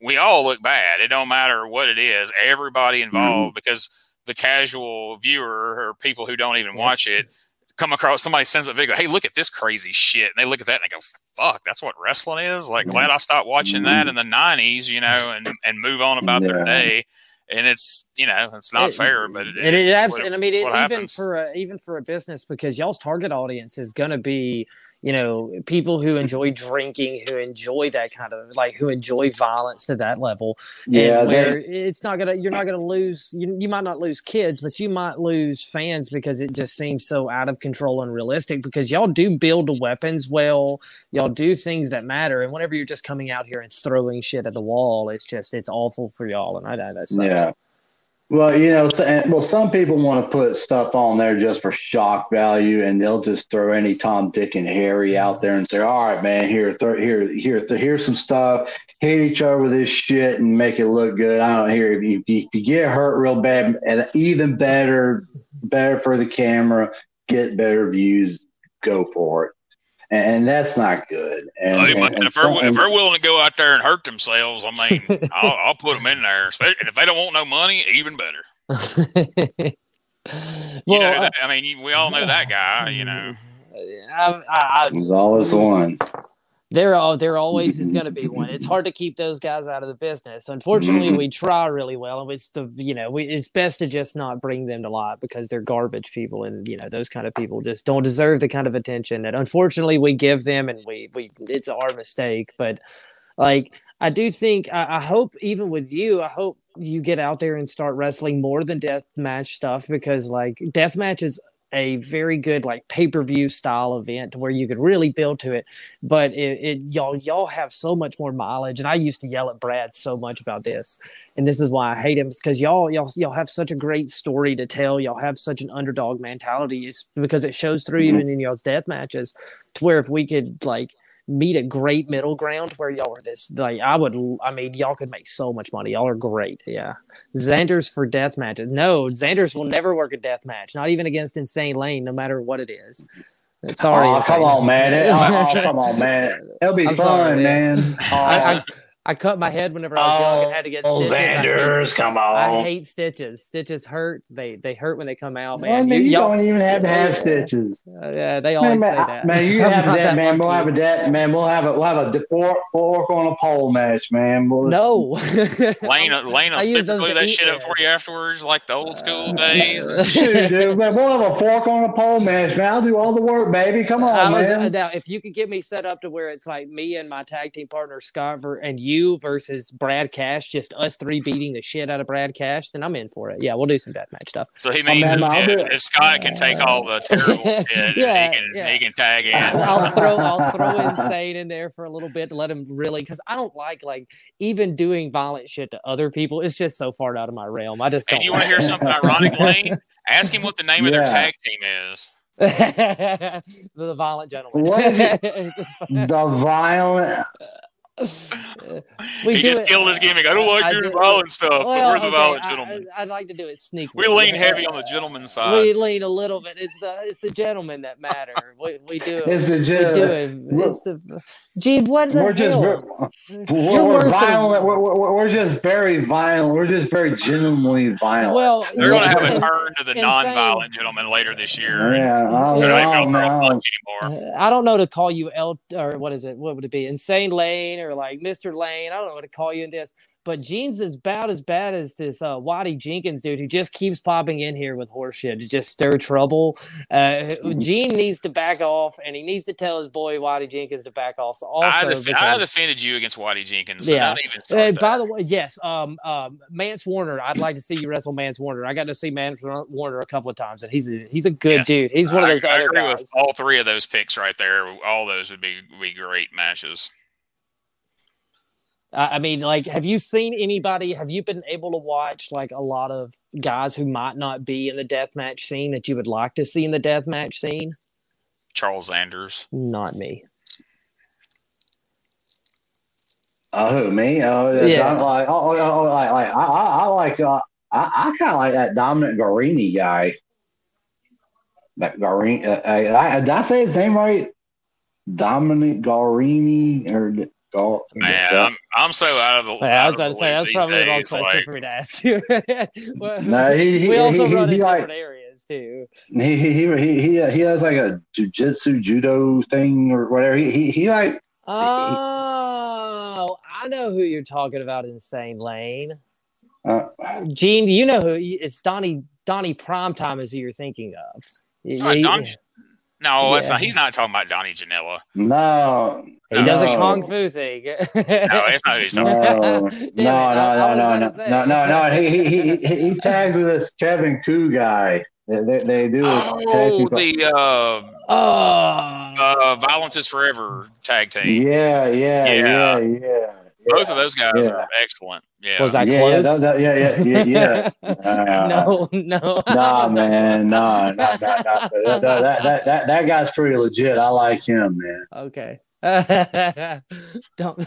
we all look bad. It don't matter what it is. Everybody involved because the casual viewer or people who don't even watch it come across somebody sends a video, hey, look at this crazy shit. And they look at that and they go, fuck, that's what wrestling is? Like, mm-hmm. glad I stopped watching that mm-hmm. in the 90s, you know, and, and move on about their day. And it's, you know, it's not It- fair, but it, and it it's abs- what- and I mean, it, even happens. for a, even for a business because y'all's target audience is going to be you know people who enjoy drinking, who enjoy that kind of like who enjoy violence to that level. Yeah, where it's not gonna you're not gonna lose you, you might not lose kids but you might lose fans because it just seems so out of control and realistic because y'all do build the weapons well y'all do things that matter and whenever you're just coming out here and throwing shit at the wall it's just it's awful for y'all and i know that sucks. Yeah. Well, you know, well, some people want to put stuff on there just for shock value, and they'll just throw any Tom, Dick, and Harry out there and say, "All right, man, here, throw, here, here, th- here's some stuff. Hit each other with this shit and make it look good." I don't hear if you, if you get hurt real bad, and even better, better for the camera, get better views, go for it. And that's not good. And, Hey, man, and- and if, they're, if they're willing to go out there and hurt themselves, I mean, *laughs* I'll, I'll put them in there. Especially if they don't want no money, even better. *laughs* well, You know, that, I mean, we all know that guy. You know, I, I, there's always one. There all there always is going to be one. It's *laughs* hard to keep those guys out of the business. Unfortunately, mm-hmm. we try really well, and it's the you know we, it's best to just not bring them to light because they're garbage people, and you know those kind of people just don't deserve the kind of attention that unfortunately we give them, and we we it's our mistake. But like I do think I, I hope even with you, I hope you get out there and start wrestling more than death match stuff because like death match is a very good like pay-per-view style event where you could really build to it but it, it y'all y'all have so much more mileage and i used to yell at brad so much about this and this is why i hate him because y'all y'all y'all have such a great story to tell y'all have such an underdog mentality it's because it shows through even in y'all's death matches to where if we could like meet a great middle ground where y'all are this like i would i mean y'all could make so much money y'all are great yeah Xander's for death matches. No, Xander's will never work a death match, not even against Insane Lane, no matter what it is. Sorry, oh, come on, man. *laughs* It- oh, come on, man. It'll be I'm fun, sorry, man. I, Oh, *laughs* I, I cut my head whenever I was young and had to get oh, stitches. I hate- Xander's, come on. I hate stitches. Stitches hurt. They they hurt when they come out, man. man, you, y'all- don't even have to have stitches. *laughs* uh, yeah, they Man, always man, say I- that. man, you *laughs* I'm have not that, that man. We'll have a debt, man. We'll have a we'll have a fork, fork on a pole match, man. We'll, No. *laughs* Lane, Lane I will use those typically to that shit up for you afterwards, like the old school Uh, days. Shoot, dude, man, we'll have a fork on a pole match, man. I'll do all the work, baby. Come on, I was, uh, man. now, if you could get me set up to where it's like me and my tag team partner Scott ver- and you versus Brad Cash, just us three beating the shit out of Brad Cash, then I'm in for it. Yeah, we'll do some deathmatch stuff. So he oh, means man, if, I'll if, if Scott can take all the terrible *laughs* shit, Yeah, he can yeah. he can tag in. *laughs* I'll throw I'll throw insane in there for a little bit to let him really because I don't like like even doing violent shit to other people. It's just so far out of my realm. I just don't. you want to hear something ironic, *laughs* Lane? Ask him what the name of their tag team is. the violent gentleman. The violent. *laughs* we he do just it- killed his gimmick. I don't like I doing do- violent stuff, but we're the okay, violent I- gentlemen. I, would like to do it sneakily. we lean heavy on the gentleman side. We lean a little bit. It's the it's the gentlemen that matter. We, we do. *laughs* It's the we do it. It's the. Gee, what the We're just hell? ver- *laughs* we're, worse we're violent. We're, we're, we're just very violent. We're just very genuinely violent. Well, They're going to have a turn to the insane. non-violent gentlemen later this year. yeah, I They're not even don't going to throw a know. punch anymore. Uh, I don't know to call you L or what is it? What would it be? Insane Lane or like Mr. Lane? I don't know what to call you in this. But Gene's is about as bad as this uh, Waddy Jenkins dude who just keeps popping in here with horseshit to just stir trouble. Uh, Gene needs to back off, and he needs to tell his boy Waddy Jenkins to back off. Also, I, def- I defended you against Waddy Jenkins. So Yeah. don't even Uh, by the way, yes, um, um, Mance Warner. I'd like to see you wrestle Mance Warner. I got to see Mance Warner a couple of times, and he's a, he's a good Yes. dude. He's one of those I, other agree guys. with all three of those picks right there. All those would be be great matches. I I mean, like, have you seen anybody? Have you been able to watch like a lot of guys who might not be in the deathmatch scene that you would like to see in the deathmatch scene? Charles Anders. Not me. Oh, who me? Oh, yeah. Yeah. Like, oh, oh, oh, like, like, I, I, I like, uh, I, I kind of like that Dominic Garrini guy. That Garrini, uh, I, I, did I say his name right? Dominic Garrini or Gar, Man, I'm, I'm so out of the. Yeah, I was of about to say loop that's these probably the wrong question like, for me to ask you. *laughs* Well, no, he, he, we also he, run he, in he like different areas too. he, he, he, he, he, he has like a jujitsu judo thing or whatever. He, he, he like Oh, I know who you're talking about. Insane Lane. uh, Gene, you know who it's Donnie Donnie Primetime is who you're thinking of. Uh, He- Don- no, that's not. He's not talking about Johnny Janela. no, He does a kung fu thing. *laughs* No, it's not who he's talking no, about. no, Damn no, I- I no, no, no, no, no, no. He, he, he, he, he *laughs* tagged with this Kevin Ku guy. They, they, they do this Oh, the uh, Oh, uh, Violence is Forever tag team. Yeah, yeah, Yeah. yeah, yeah. Yeah. Both of those guys Yeah. are excellent. Yeah. was I yeah, close? Yeah, that, that, yeah, yeah, yeah, yeah. *laughs* No, no. *laughs* Nah, man, nah, nah, nah, nah. That, that, that, that, that guy's pretty legit. I like him, man. Okay. *laughs* don't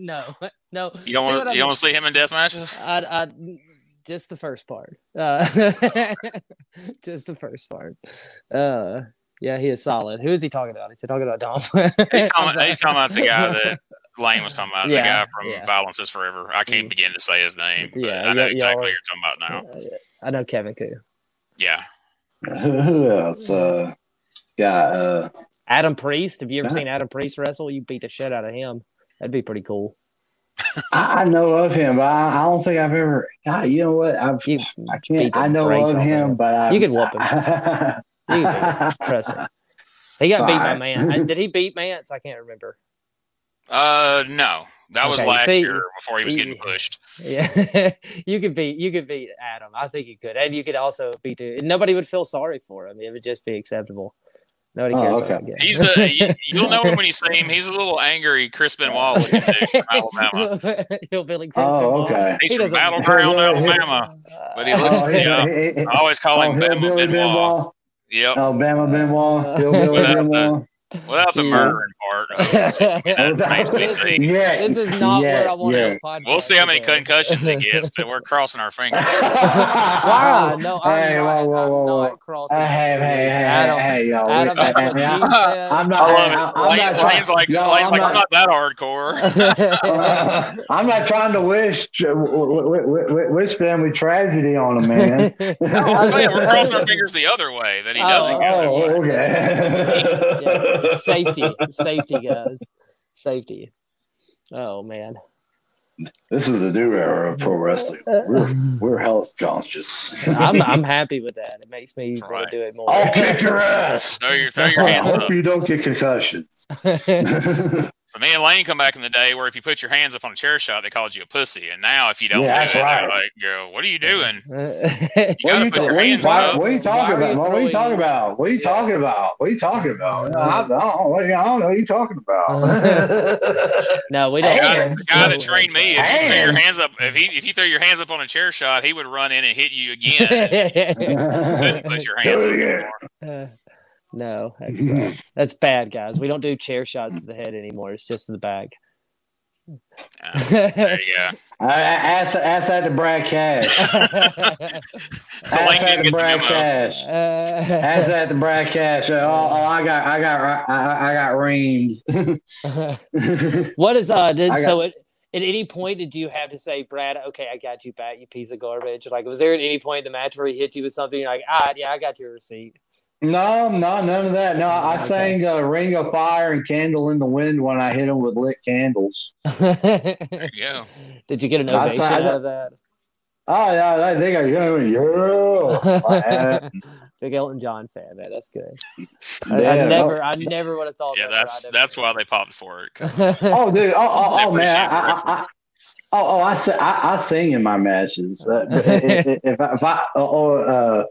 no no. you don't want what I you don't want to see him in death matches? I, I just the first part. Uh, just the first part. Uh, Yeah, he is solid. Who is he talking about? Is he talking about Dom? He's talking, he's talking about the guy that Lane was talking about, Yeah, the guy from yeah. Violence is Forever. I can't Mm. begin to say his name, but Yeah, I know y- exactly y'all- what you're talking about now. I know Kevin Ku. Yeah. Who, who else? Uh, got uh, Adam Priest. Have you ever Yeah. seen Adam Priest wrestle? You beat the shit out of him. That'd be pretty cool. *laughs* I, I know of him, but I, I don't think I've ever. God, you know what? I've You, I can't. I know of him, him. but I, You could whoop him. him. *laughs* You can trust me. He got beat by Alright. Man. Did he beat Mance? I can't remember. Uh, no, that was last see, year before he was getting pushed. Yeah, *laughs* you could beat you could beat Adam. I think you could, and you could also beat. The, nobody would feel sorry for him. It would just be acceptable. Nobody Oh, cares. okay. what He's the you, you'll know him when you see him. He's a little angry Chris Benoit looking dude from Alabama. *laughs* Hillbilly Chris Oh, okay. He's He from doesn't- Battleground, Yeah, yeah, Alabama. But he Uh, looks- Oh, he's- yeah. he- he- I always call oh, him Bama Hillbilly Benoit. Benoit. Yep. Oh, Bama Benoit. Hillbilly Without Benoit. Without the Yeah. murdering part. That remains to be seen. *laughs* Yeah. this is not yeah, where I want yeah. this podcast. We'll see how many to concussions he gets, but we're crossing our fingers. *laughs* Why? No, I'm hey, not. whoa, whoa, I'm whoa, not whoa. crossing. Hey, hey, hey, fingers. hey, Adam, hey, y'all. Adam, *laughs* Hey, I'm- said. I'm I not. love it. I'm, I'm Lane, not trying. Lane's like, yo, Lane's I'm like, not- I'm not that hardcore. I'm not trying to wish wish family tragedy on him, man. No, I'm saying we're crossing our fingers the other way that he Oh, doesn't go that. Oh, okay. Yeah, safety, safety, guys, safety. Oh man, This is the new era of pro wrestling. We're, *laughs* we're health conscious. I'm I'm *laughs* happy with that. It makes me want Right. to do it more. I'll kick your ass. Throw your throw your I hands hope up. you don't get concussions. *laughs* So me and Lane come back in the day where if you put your hands up on a chair shot, they called you a pussy, and now if you don't, Yeah, do that's it, right. they're like, "Go, what are you doing? *laughs* What gotta are you, put ta- your what are you hands talking? up. What are you talking Why are you about? What are you talking about? What are you Yeah. talking about? What are you talking about? I, mm-hmm. I don't, I don't know what you're talking about. *laughs* no, we don't. guy, the guy that trained me, if you throw your Hands. hands up, if he if you throw your hands up on a chair shot, he would run in and hit you again. *laughs* Couldn't put your hands Do up again. anymore. No, that's uh, *laughs* that's bad, guys. We don't do chair shots to the head anymore. It's just to the back. Yeah, there you go. *laughs* I, I, ask, ask that to Brad Cash. *laughs* Ask that to the Brad. Cash. Uh, Ask that to Brad Cash. Oh, oh, I got, I got, I, I got reamed. what is uh? Did, got- so at, at any point did you have to say, Brad? Okay, I got you back, you piece of garbage. Like, was there at any point in the match where he hit you with something? You're like, ah, yeah, I got your receipt. No, no, none of that. No, I Okay. sang uh, "Ring of Fire" and "Candle in the Wind" when I hit them with lit candles. There you go. *laughs* did you get an I ovation saw- I out of that? Oh yeah, I think I *laughs* yeah. Big Elton John fan, man. That's good. I, Yeah, I no. never, I never would have thought. Yeah, that, that's but I never that's did. why they popped for it. *laughs* Oh, dude. Oh, oh, oh man. I, I, I, oh, oh, I, si- I, I sing in my matches. Uh, if, if, if I, if I oh, uh,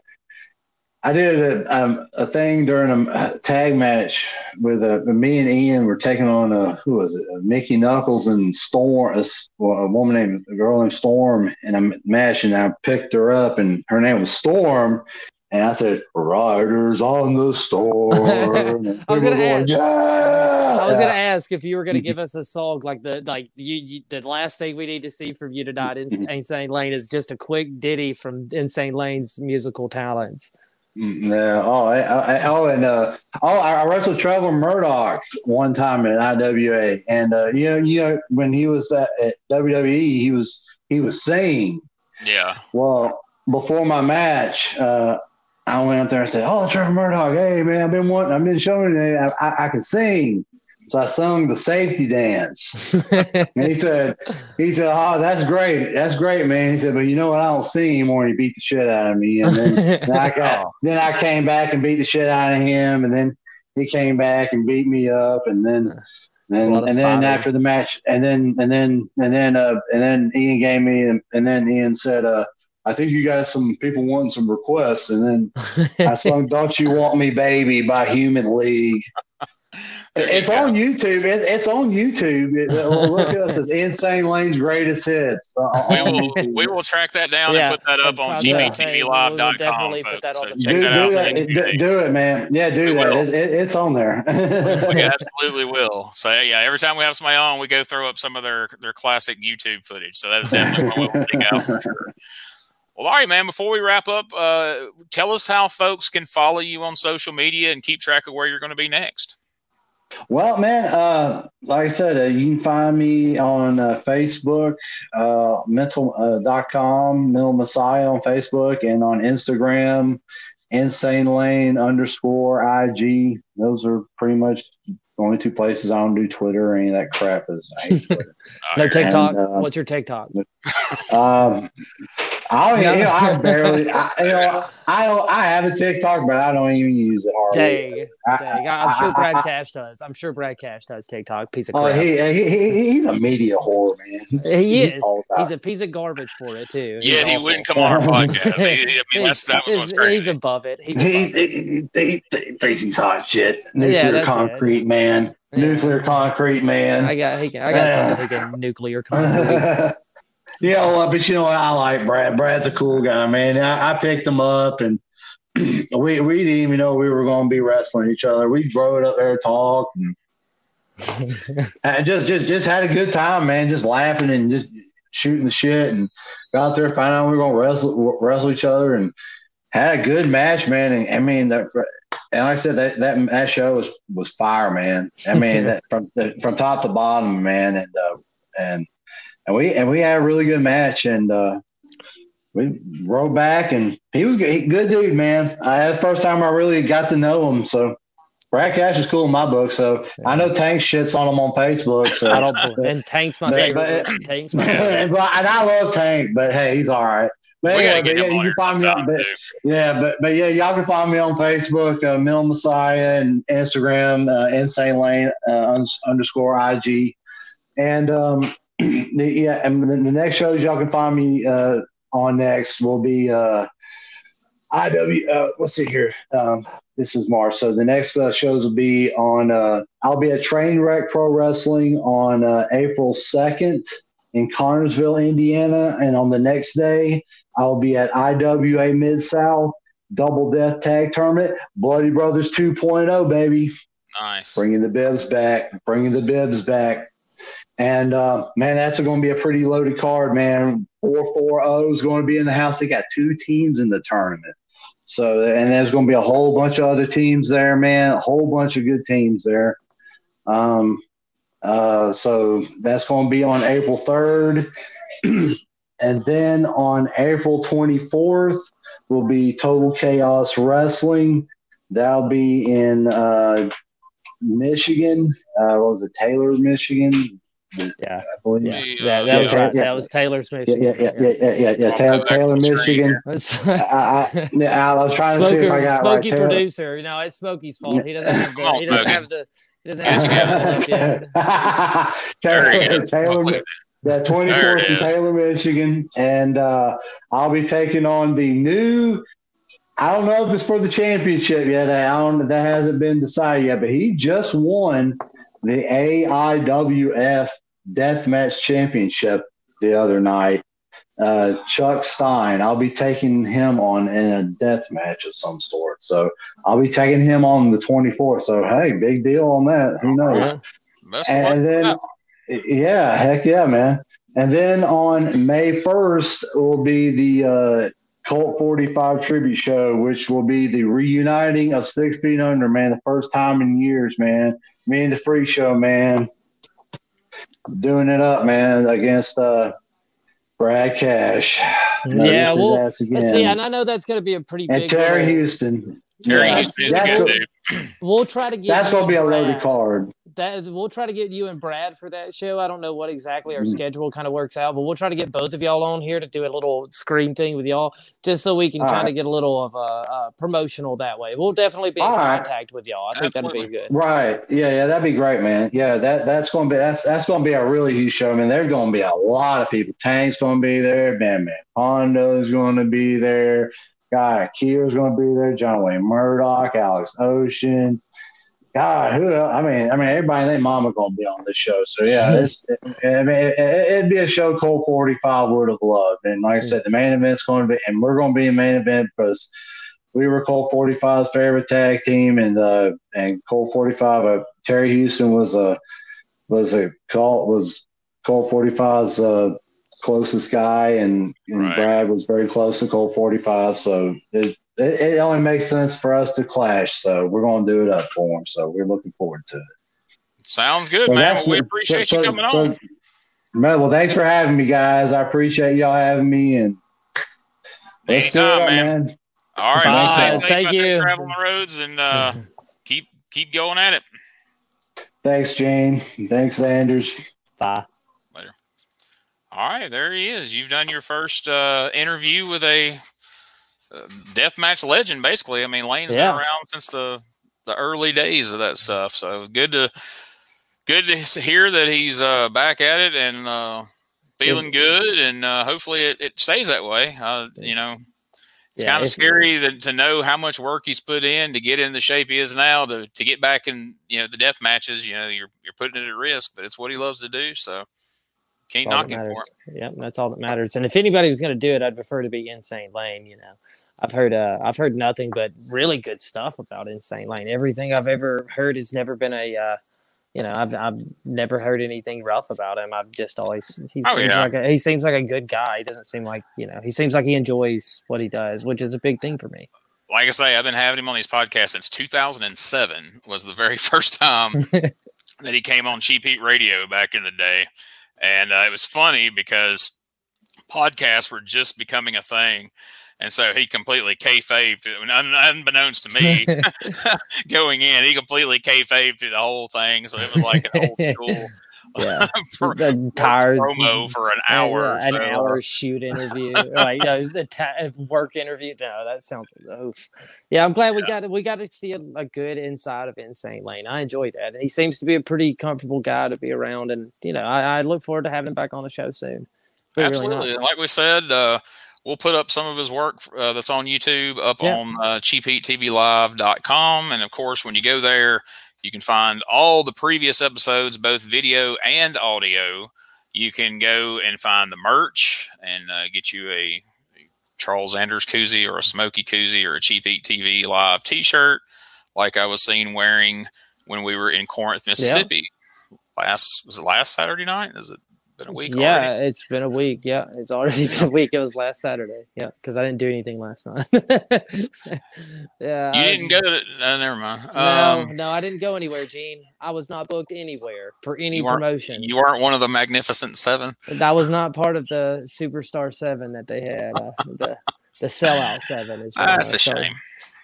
I did a, um, a thing during a tag match with uh, me and Ian were taking on a who was it? Mickey Knuckles and Storm, a, s- well, a woman named a girl named Storm in a match, and I picked her up, and her name was Storm. And I said, "Riders on the storm." *laughs* I was gonna ask. Yeah. I was gonna ask if you were gonna give *laughs* us a song like the like you, you the last thing we need to see from you tonight *laughs* in Insane Lane is just a quick ditty from Insane Lane's musical talents. No, oh, I, I, oh, and uh, oh, I wrestled Trevor Murdoch one time at IWA, and uh, you know, you know, when he was at, at WWE, he was he was singing. yeah, Well, before my match, uh, I went up there and said, "Oh, Trevor Murdoch, hey man, I've been wanting, I've been showing you I, I, I can sing." So I sung the safety dance, and he said, "He said, oh, that's great, that's great, man." He said, "But you know what? I don't sing anymore." And he beat the shit out of me, and then. *laughs* Then I got, then I came back and beat the shit out of him, and then he came back and beat me up, and then, a then lot of and then fighting. after the match, and then and then and then uh and then Ian gave me, and, and then Ian said, uh, I think you got some people wanting some requests, and then I sung "Don't You Want Me, Baby" by Human League. There you It's go. on YouTube. It, it's on YouTube. It, uh, look at us as Insane Lane's greatest hits. uh, we will we will track that down Yeah, and put that up on I was gonna say, we'll- we'll GPTVLive.com. definitely put that folks. on So check do, that do out. for that. next Do, do it, man. Yeah, do We that. It, it, it's on there. *laughs* we *laughs* absolutely will. So yeah, every time we have somebody on, we go throw up some of their their classic YouTube footage. So that's definitely what we'll dig out for sure. Well, all right, man. Before we wrap up, uh, tell us how folks can follow you on social media and keep track of where you're going to be next. Well, man, uh, like I said, uh, you can find me on uh, Facebook, uh, mental.com, uh, Mental Messiah on Facebook, and on Instagram, Insane Lane underscore IG. Those are pretty much the only two places I don't do Twitter or any of that crap. Is *laughs* no TikTok. And, uh, What's your TikTok? *laughs* Um, I don't, you know, I barely, I, you know, I don't, I have a TikTok, but I don't even use it hardly. Dang, dang. I, am sure Brad Cash does. I'm sure Brad Cash does TikTok. Piece of oh, crap. he, he, he's a media whore, man. He is. He's a piece of garbage for it too. He's yeah, he wouldn't come on our *laughs* podcast. He, I mean, that's, that was what's crazy. He's above it. He's he, above he, it. he, he thinks he's hot shit. Nuclear yeah, concrete it. man. Yeah. Nuclear concrete man. I got, I got something against nuclear concrete. *laughs* Yeah, well, but you know what? I like Brad. Brad's a cool guy, man. I, I picked him up, and *clears throat* we we didn't even know we were going to be wrestling each other. We rode up there, talked, and *laughs* just just just had a good time, man. Just laughing and just shooting the shit, and got out there, found out we were going to wrestle wrestle each other, and had a good match, man. And I mean, that, and like I said, that that that show was was fire, man. I mean, *laughs* that, from from top to bottom, man, and uh, and and we and we had a really good match, and uh, we rode back, and he was good, good dude, man. I had the first time I really got to know him, so. Brad Cash is cool in my book, so I know Tank shits on him on Facebook. So *laughs* I don't, and Tank's my favorite. But, Tank's my favorite. *laughs* and I love Tank, but hey, he's all right. But anyway, but yeah, you can find me on, but, yeah, but but yeah, y'all can find me on Facebook, uh, Mill Messiah, and Instagram, uh, Insane Lane uh, underscore IG, and um, the, *clears throat* yeah, and the, the, next shows y'all can find me uh, on next will be uh, IW. Uh, let's see here. Um, this is March, so the next uh, shows will be on. Uh, I'll be at Trainwreck Pro Wrestling on uh, April second in Connersville, Indiana, and on the next day I'll be at IWA Mid South Double Death Tag Tournament, Bloody Brothers 2.0, baby. Nice. Bringing the bibs back. Bringing the bibs back. And uh, man, that's going to be a pretty loaded card, man. Four four zero is going to be in the house. They got two teams in the tournament, so and there's going to be a whole bunch of other teams there, man. A whole bunch of good teams there. Um, uh, so that's going to be on April third, *clears throat* and then on April twenty fourth will be Total Chaos Wrestling. That'll be in uh, Michigan. Uh, what was it, Taylor, Michigan? Yeah, I believe. Yeah, yeah that, was right. that was Taylor's Michigan. Yeah, yeah, yeah, yeah, yeah. yeah. Taylor, Taylor, Michigan. *laughs* I, I, yeah, I was trying Smoker, to see if I got Smokey right. producer. You know, it's Smokey's fault. He doesn't have the. he doesn't have the. He doesn't have the. *laughs* Taylor, Taylor, yeah, 24th in Taylor, Michigan, and uh, I'll be taking on the new. I don't know if it's for the championship yet. I don't. That hasn't been decided yet. But he just won the AIWF Deathmatch Championship the other night. Uh, Chuck Stein, I'll be taking him on in a death match of some sort. So I'll be taking him on the 24th. So, hey, big deal on that. Who knows? and then, yeah, heck yeah, man. And then on May 1st will be the uh, Colt 45 tribute show, which will be the reuniting of Six Feet Under, man. The first time in years, man. Me and the Free Show, man doing it up, man, against uh, Brad Cash. Yeah, well, let's see. And I know that's going to be a pretty and big. Terry little, Houston. Terry yeah, Houston is a good dude. We'll try to get. That's going to be a loaded card that we'll try to get you and Brad for that show. I don't know what exactly our mm-hmm. schedule kind of works out, but we'll try to get both of y'all on here to do a little screen thing with y'all, just so we can kind of get a little of a, a, promotional that way. We'll definitely be in All contact right. with y'all. I think Absolutely. that'd be good. Right? Yeah, yeah, that'd be great, man. Yeah, that that's going to be that's that's going to be a really huge show. I mean, there's going to be a lot of people. Tank's going to be there. Man, man, Hondo's going to be there. Guy Kier's going to be there. John Wayne Murdoch, Alex Ocean. God, who? I mean, I mean, everybody named Mama gonna be on this show. So yeah, *laughs* it's. It, I mean, it, would be a show Colt Forty Five would have loved, and like I said, the main event's going to be, and we're going to be a main event because we were Colt 45's favorite tag team, and uh, and Colt 45, uh, Terry Houston was a was a Colt was Colt 45's uh, closest guy, and, and Right. Brad was very close to Colt 45. So it, it, it only makes sense for us to clash. So we're going to do it up for him. So we're looking forward to it. Sounds good, So man. Well, we appreciate so- you coming so- on. Man, well, thanks for having me, guys. I appreciate y'all having me, and let's do it man. man. All right, Bye. well, stay Thank out there you. traveling the roads and uh, *laughs* keep keep going at it. Thanks, Jane. Thanks, Anders. Bye. Later. All right, there he is. You've done your first uh, interview with a deathmatch legend, basically. I mean, Lane's Yeah. been around since the the early days of that stuff. So good to good to *laughs* hear that he's uh, back at it and uh, feeling good, and uh, hopefully it, it stays that way. Uh, you know, it's Yeah, kind of scary that, to know how much work he's put in to get in the shape he is now to, to get back in you know the death matches. You know, you're you're putting it at risk, but it's what he loves to do. So can't knock him for it. Yep, that's all that matters. And if anybody was going to do it, I'd prefer to be Insane Lane. You know, I've heard uh, I've heard nothing but really good stuff about Insane Lane. Everything I've ever heard has never been a, uh, you know, I've I've never heard anything rough about him. I've just always he Oh, seems yeah. like a, he seems like a good guy. He doesn't seem like you know he seems like he enjoys what he does, which is a big thing for me. like I say, I've been having him on these podcasts since 2007 was the very *laughs* first time *laughs* that he came on Cheap Heat Radio back in the day, and uh, it was funny because podcasts were just becoming a thing, and so he completely kayfabed, un- unbeknownst to me, *laughs* *laughs* going in, he completely kayfabed through the whole thing, so it was like an old *laughs* school Yeah, the tired promo for an hour. yeah, an so, uh, hour shoot interview, like you know, the ta- work interview. No, that sounds. like Oof. Yeah, I'm glad we got we got to see a, a good inside of Insane Lane. I enjoyed that. He seems to be a pretty comfortable guy to be around, and you know, I, I look forward to having him back on the show soon. Be really Absolutely. nice. Like we said, uh, we'll put up some of his work uh, that's on YouTube up Yeah. on uh, cheapheattvlive.com. And of course, when you go there, you can find all the previous episodes, both video and audio. You can go and find the merch and uh, get you a, a Charles Anders koozie or a Smoky koozie or a Cheap Heat TV Live t shirt, like I was seen wearing when we were in Corinth, Mississippi. Last was it last Saturday night? Is it been a week yeah, already? it's been a week. Yeah, it's already *laughs* been a week. It was last Saturday. Yeah, because I didn't do anything last night. *laughs* yeah, You I- didn't go to. Uh, never mind. No, Um, no, I didn't go anywhere, Gene. I was not booked anywhere for any You promotion. you weren't one of the Magnificent Seven. That was not part of the Superstar Seven that they had. Uh, the the sellout seven is. Ah, that's a. Shame.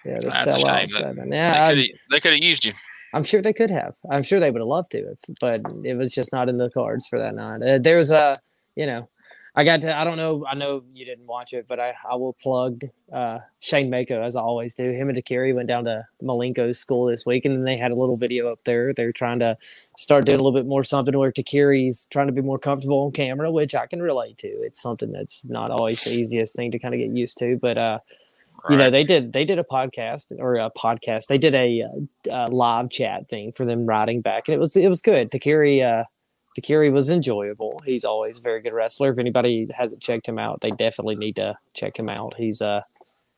Yeah, the That's a sellout shame seven. Yeah, could I, have. They could have used you. I'm sure they could have. I'm sure they would have loved to, but it was just not in the cards for that night. Uh, there's a, you know, I got to. I don't know. I know you didn't watch it, but I I will plug uh, Shane Mako as I always do. Him and Takiri went down to Malenko's school this week, and then they had a little video up there. They're trying to start doing a little bit more something where Takiri's trying to be more comfortable on camera, which I can relate to. It's something that's not always the easiest thing to kind of get used to, but uh, you know they did they did a podcast or a podcast. They did a, uh uh live chat thing for them riding back and it was it was good. Takiri uh takiri was enjoyable. He's always a very good wrestler. If anybody hasn't checked him out they definitely need to check him out. He's uh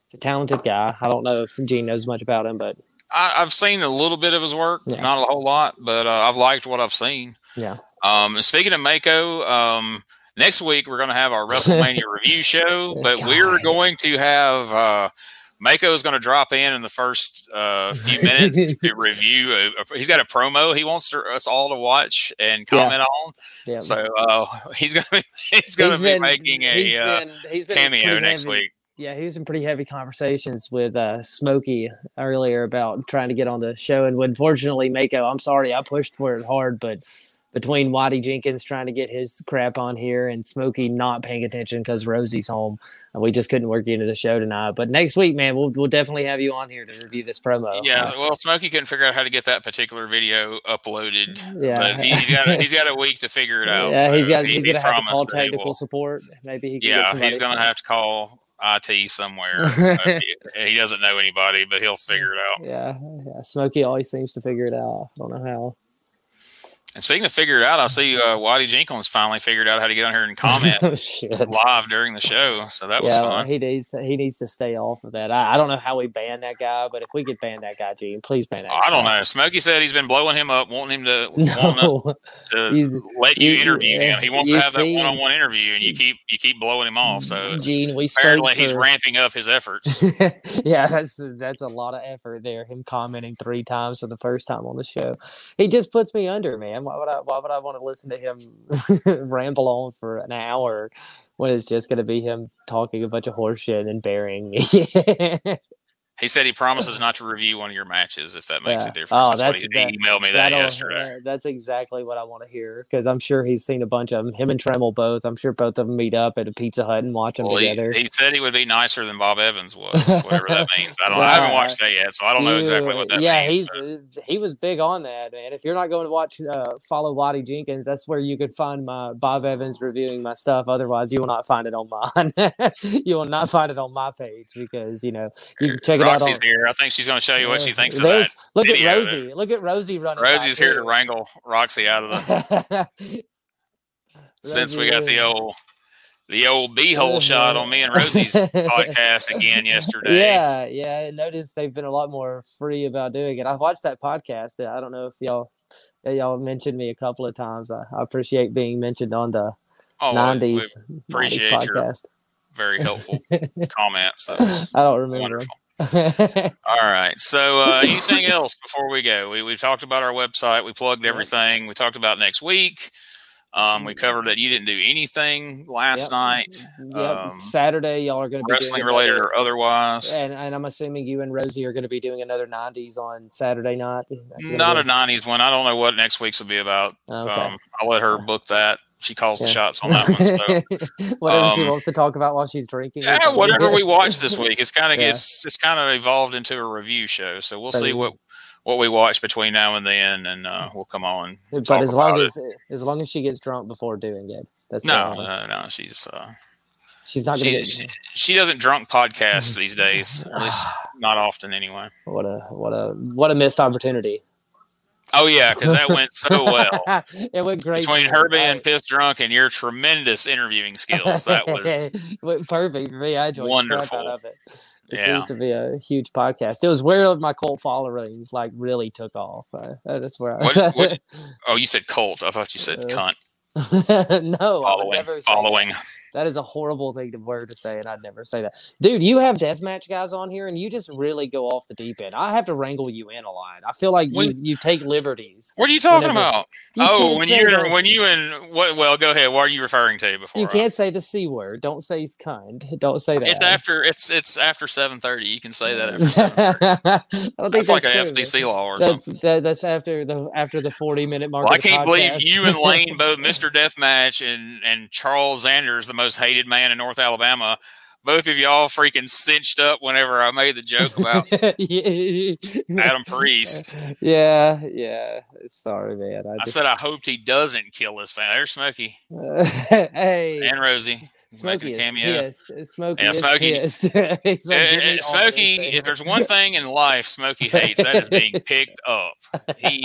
he's a talented guy. I don't know if gene knows much about him but I, I've seen a little bit of his work, Yeah. not a whole lot, but uh, I've liked what I've seen. yeah. Um, and speaking of Mako, um, next week we're going to have our WrestleMania *laughs* review show, but we're going to have uh, Mako is going to drop in in the first uh, few *laughs* minutes to review. A, a- he's got a promo he wants to, us all to watch and Yeah. comment on. yeah So uh, *laughs* he's going to he's going to be been- making he's a uh, been- he's been cameo next heavy- week. Yeah, he was in pretty heavy conversations with uh, Smokey earlier about trying to get on the show. And unfortunately, Mako, I'm sorry, I pushed for it hard, but between Waddy Jenkins trying to get his crap on here and Smokey not paying attention because Rosie's home, we just couldn't work you into the show tonight. But next week, man, we'll, we'll definitely have you on here to review this promo. Yeah, Uh, well, Smokey couldn't figure out how to get that particular video uploaded. yeah. But he, he's got a, he's got a week to figure it *laughs* out. yeah, he's so got he- he's, gonna have to call technical will. support. Maybe he can Yeah, he's gonna have to call IT somewhere. *laughs* Uh, he, he doesn't know anybody, but he'll figure it out. Yeah, yeah. Smokey always seems to figure it out. I don't know how. And speaking of figure it out, I see uh, Waddy Jenkins finally figured out how to get on here and comment *laughs* Oh, live during the show. So that was yeah, fun. he needs to, he needs to stay off of that. I, I don't know how we ban that guy, but if we could ban that guy, Gene, please ban that. I don't know. Smokey said he's been blowing him up, wanting him to *laughs* wanting to let you you- interview him. He wants to have that one-on-one interview, and you keep you keep blowing him off. So Gene, we apparently he's for- ramping up his *laughs* efforts. yeah, that's that's a lot of effort there. Him commenting three times for the first time on the show. He just puts me under, man. Why would I? Why would I want to listen to him *laughs* ramble on for an hour when it's just going to be him talking a bunch of horseshit and burying me? *laughs* He said he promises not to review one of your matches if that makes Yeah. a difference. Oh, that's, what that's- he, that- he emailed me that yesterday. that's exactly what I want to hear because I'm sure he's seen a bunch of them. Him and Tremel both. I'm sure both of them meet up at a Pizza Hut and watch them Well, together. he said he would be nicer than Bob Evans was, *laughs* whatever that means. I don't. I haven't watched that yet, so I don't know exactly what that yeah, means. he's but- uh, he was big on that, man. If you're not going to watch uh, follow Waddy Jenkins, that's where you could find my Bob Evans reviewing my stuff. Otherwise, you will not find it on mine. *laughs* you will not find it on my page because you know you can check it out on. Here. I think she's going to show you what she thinks of that. there's- Look at. Rosie. Look at Rosie running. Rosie's here to wrangle Roxy out of the. *laughs* since we got the old the old beehole shot on me and Rosie's *laughs* podcast again yesterday. Yeah, yeah. I noticed they've been a lot more free about doing it. I've watched that podcast. I don't know if y'all y'all mentioned me a couple of times. I, I appreciate being mentioned on the Oh, we- we nineties appreciate nineties your podcast. very helpful *laughs* comments. I don't remember. wonderful. All right. So, uh, *laughs* anything else before we go? We we talked about our website. We plugged everything. We talked about next week. Um, we covered that you didn't do anything last Yep. night, yep. um, Saturday, y'all are going to be wrestling doing related or otherwise. and, and I'm assuming you and Rosie are going to be doing another '90s on Saturday night. Not a '90s one. I don't know what next week's will be about. Okay. Um, I'll let her book that. She calls the shots on that one. So. *laughs* whatever she um, wants to talk about while she's drinking. Yeah, whatever we watch this week, it's kind of *laughs* Yeah. it's it's kind of evolved into a review show. So we'll So see what what we watch between now and then, and uh, we'll come on. But as long as as long as she gets drunk before doing it, that's No, no, no. She's uh, she's not going to she's, get. she doesn't drunk podcast *laughs* these days. At least *sighs* not often, anyway. What a what a what a missed opportunity. Oh yeah, because that went so well *laughs* it went great between her being pissed drunk and your tremendous interviewing skills. That was It went perfect for me. I enjoyed wonderful. out of it. It Yeah. seems to be a huge podcast. It was where my cult following like really took off. Uh, that's where I, What- what- *laughs* oh. You said cult. I thought you said Uh, cunt. *laughs* no, Following, following. That is a horrible thing to word to say, and I'd never say that. Dude, you have deathmatch guys on here, and you just really go off the deep end. I have to wrangle you in a lot. I feel like you, you take liberties. What are you talking Whenever- about? You oh, when you're the- when you and what? Well, go ahead. What are you referring to before? you can't say the c word. Don't say he's kind. *laughs* Don't say that. It's after it's it's after seven thirty. You can say that. After *laughs* I That's like true, an man. FTC law or That's something. that, that's after the after the forty minute mark. Well, I can't believe you and Lane both *laughs* Mr. Deathmatch and and Charles Sanders, the most hated man in North Alabama. Both of y'all freaking cinched up whenever I made the joke about *laughs* Adam Priest. *laughs* yeah, yeah. Sorry, man. I I just, said I hoped he doesn't kill his family. There's Smokey *laughs* hey, and Rosie Smokey is cameo. pissed. Smokey Yeah, is Smokey- pissed. *laughs* He's like, Uh, uh, Smokey, if there's one thing in life Smokey hates, that is being *laughs* picked up. He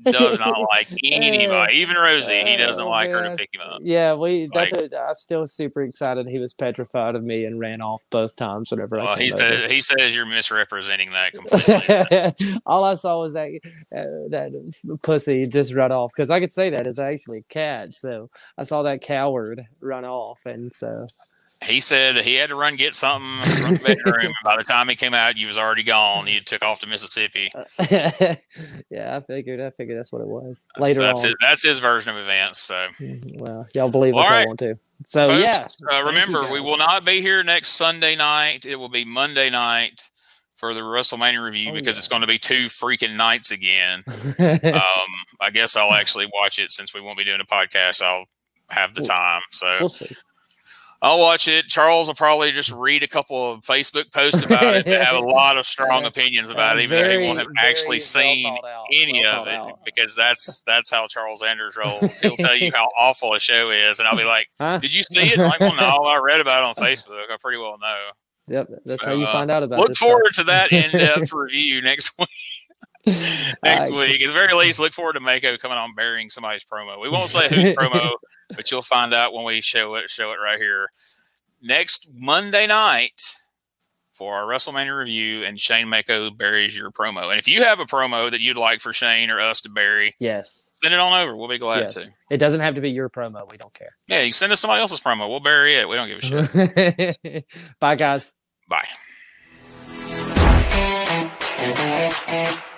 *laughs* does not like anybody, even Rosie. He doesn't Oh, like her to pick him up. Yeah, we. Like- a, I'm still super excited. He was petrified of me and ran off both times. Whatever. Well, I he says he says you're misrepresenting that completely. All I saw was that uh, that pussy just run off because I could say that is actually a cat. So I saw that coward run off, and so he said he had to run get something from the bedroom. and by the time he came out, you was already gone. You took off to Mississippi. *laughs* yeah, I figured. I figured that's what it was. Later that's on, His, that's his version of events. So, Mhm, well, y'all believe what right. y'all want to. So folks, yeah, uh, remember we will not be here next Sunday night. It will be Monday night for the WrestleMania review Oh, because yeah. it's going to be two freaking nights again. *laughs* um, I guess I'll actually watch it since we won't be doing a podcast. I'll have the time, so we'll see. I'll watch it. Charles will probably just read a couple of Facebook posts about it that have a *laughs* lot of strong opinions about it, even though he won't have actually very well seen any well of it out. because that's that's how Charles Anders rolls. He'll tell you *laughs* how awful a show is, and I'll be like, Huh? "Did you see it?" I'm like, well, no, I read about it on *laughs* Facebook. I pretty well know. Yep, that's how you uh, find out about. It. Look forward stuff. to that in-depth review next week. *laughs* Next week, at the very least, look forward to Mako coming on burying somebody's promo. We won't say whose *laughs* promo, but you'll find out when we show it. Show it right here next Monday night for our WrestleMania review, and Shane Mako buries your promo. And if you have a promo that you'd like for Shane or us to bury, yes, send it on over. We'll be glad yes. to. It doesn't have to be your promo. We don't care. Yeah, you send us somebody else's promo. We'll bury it. We don't give a shit. *laughs* Bye, guys. Bye.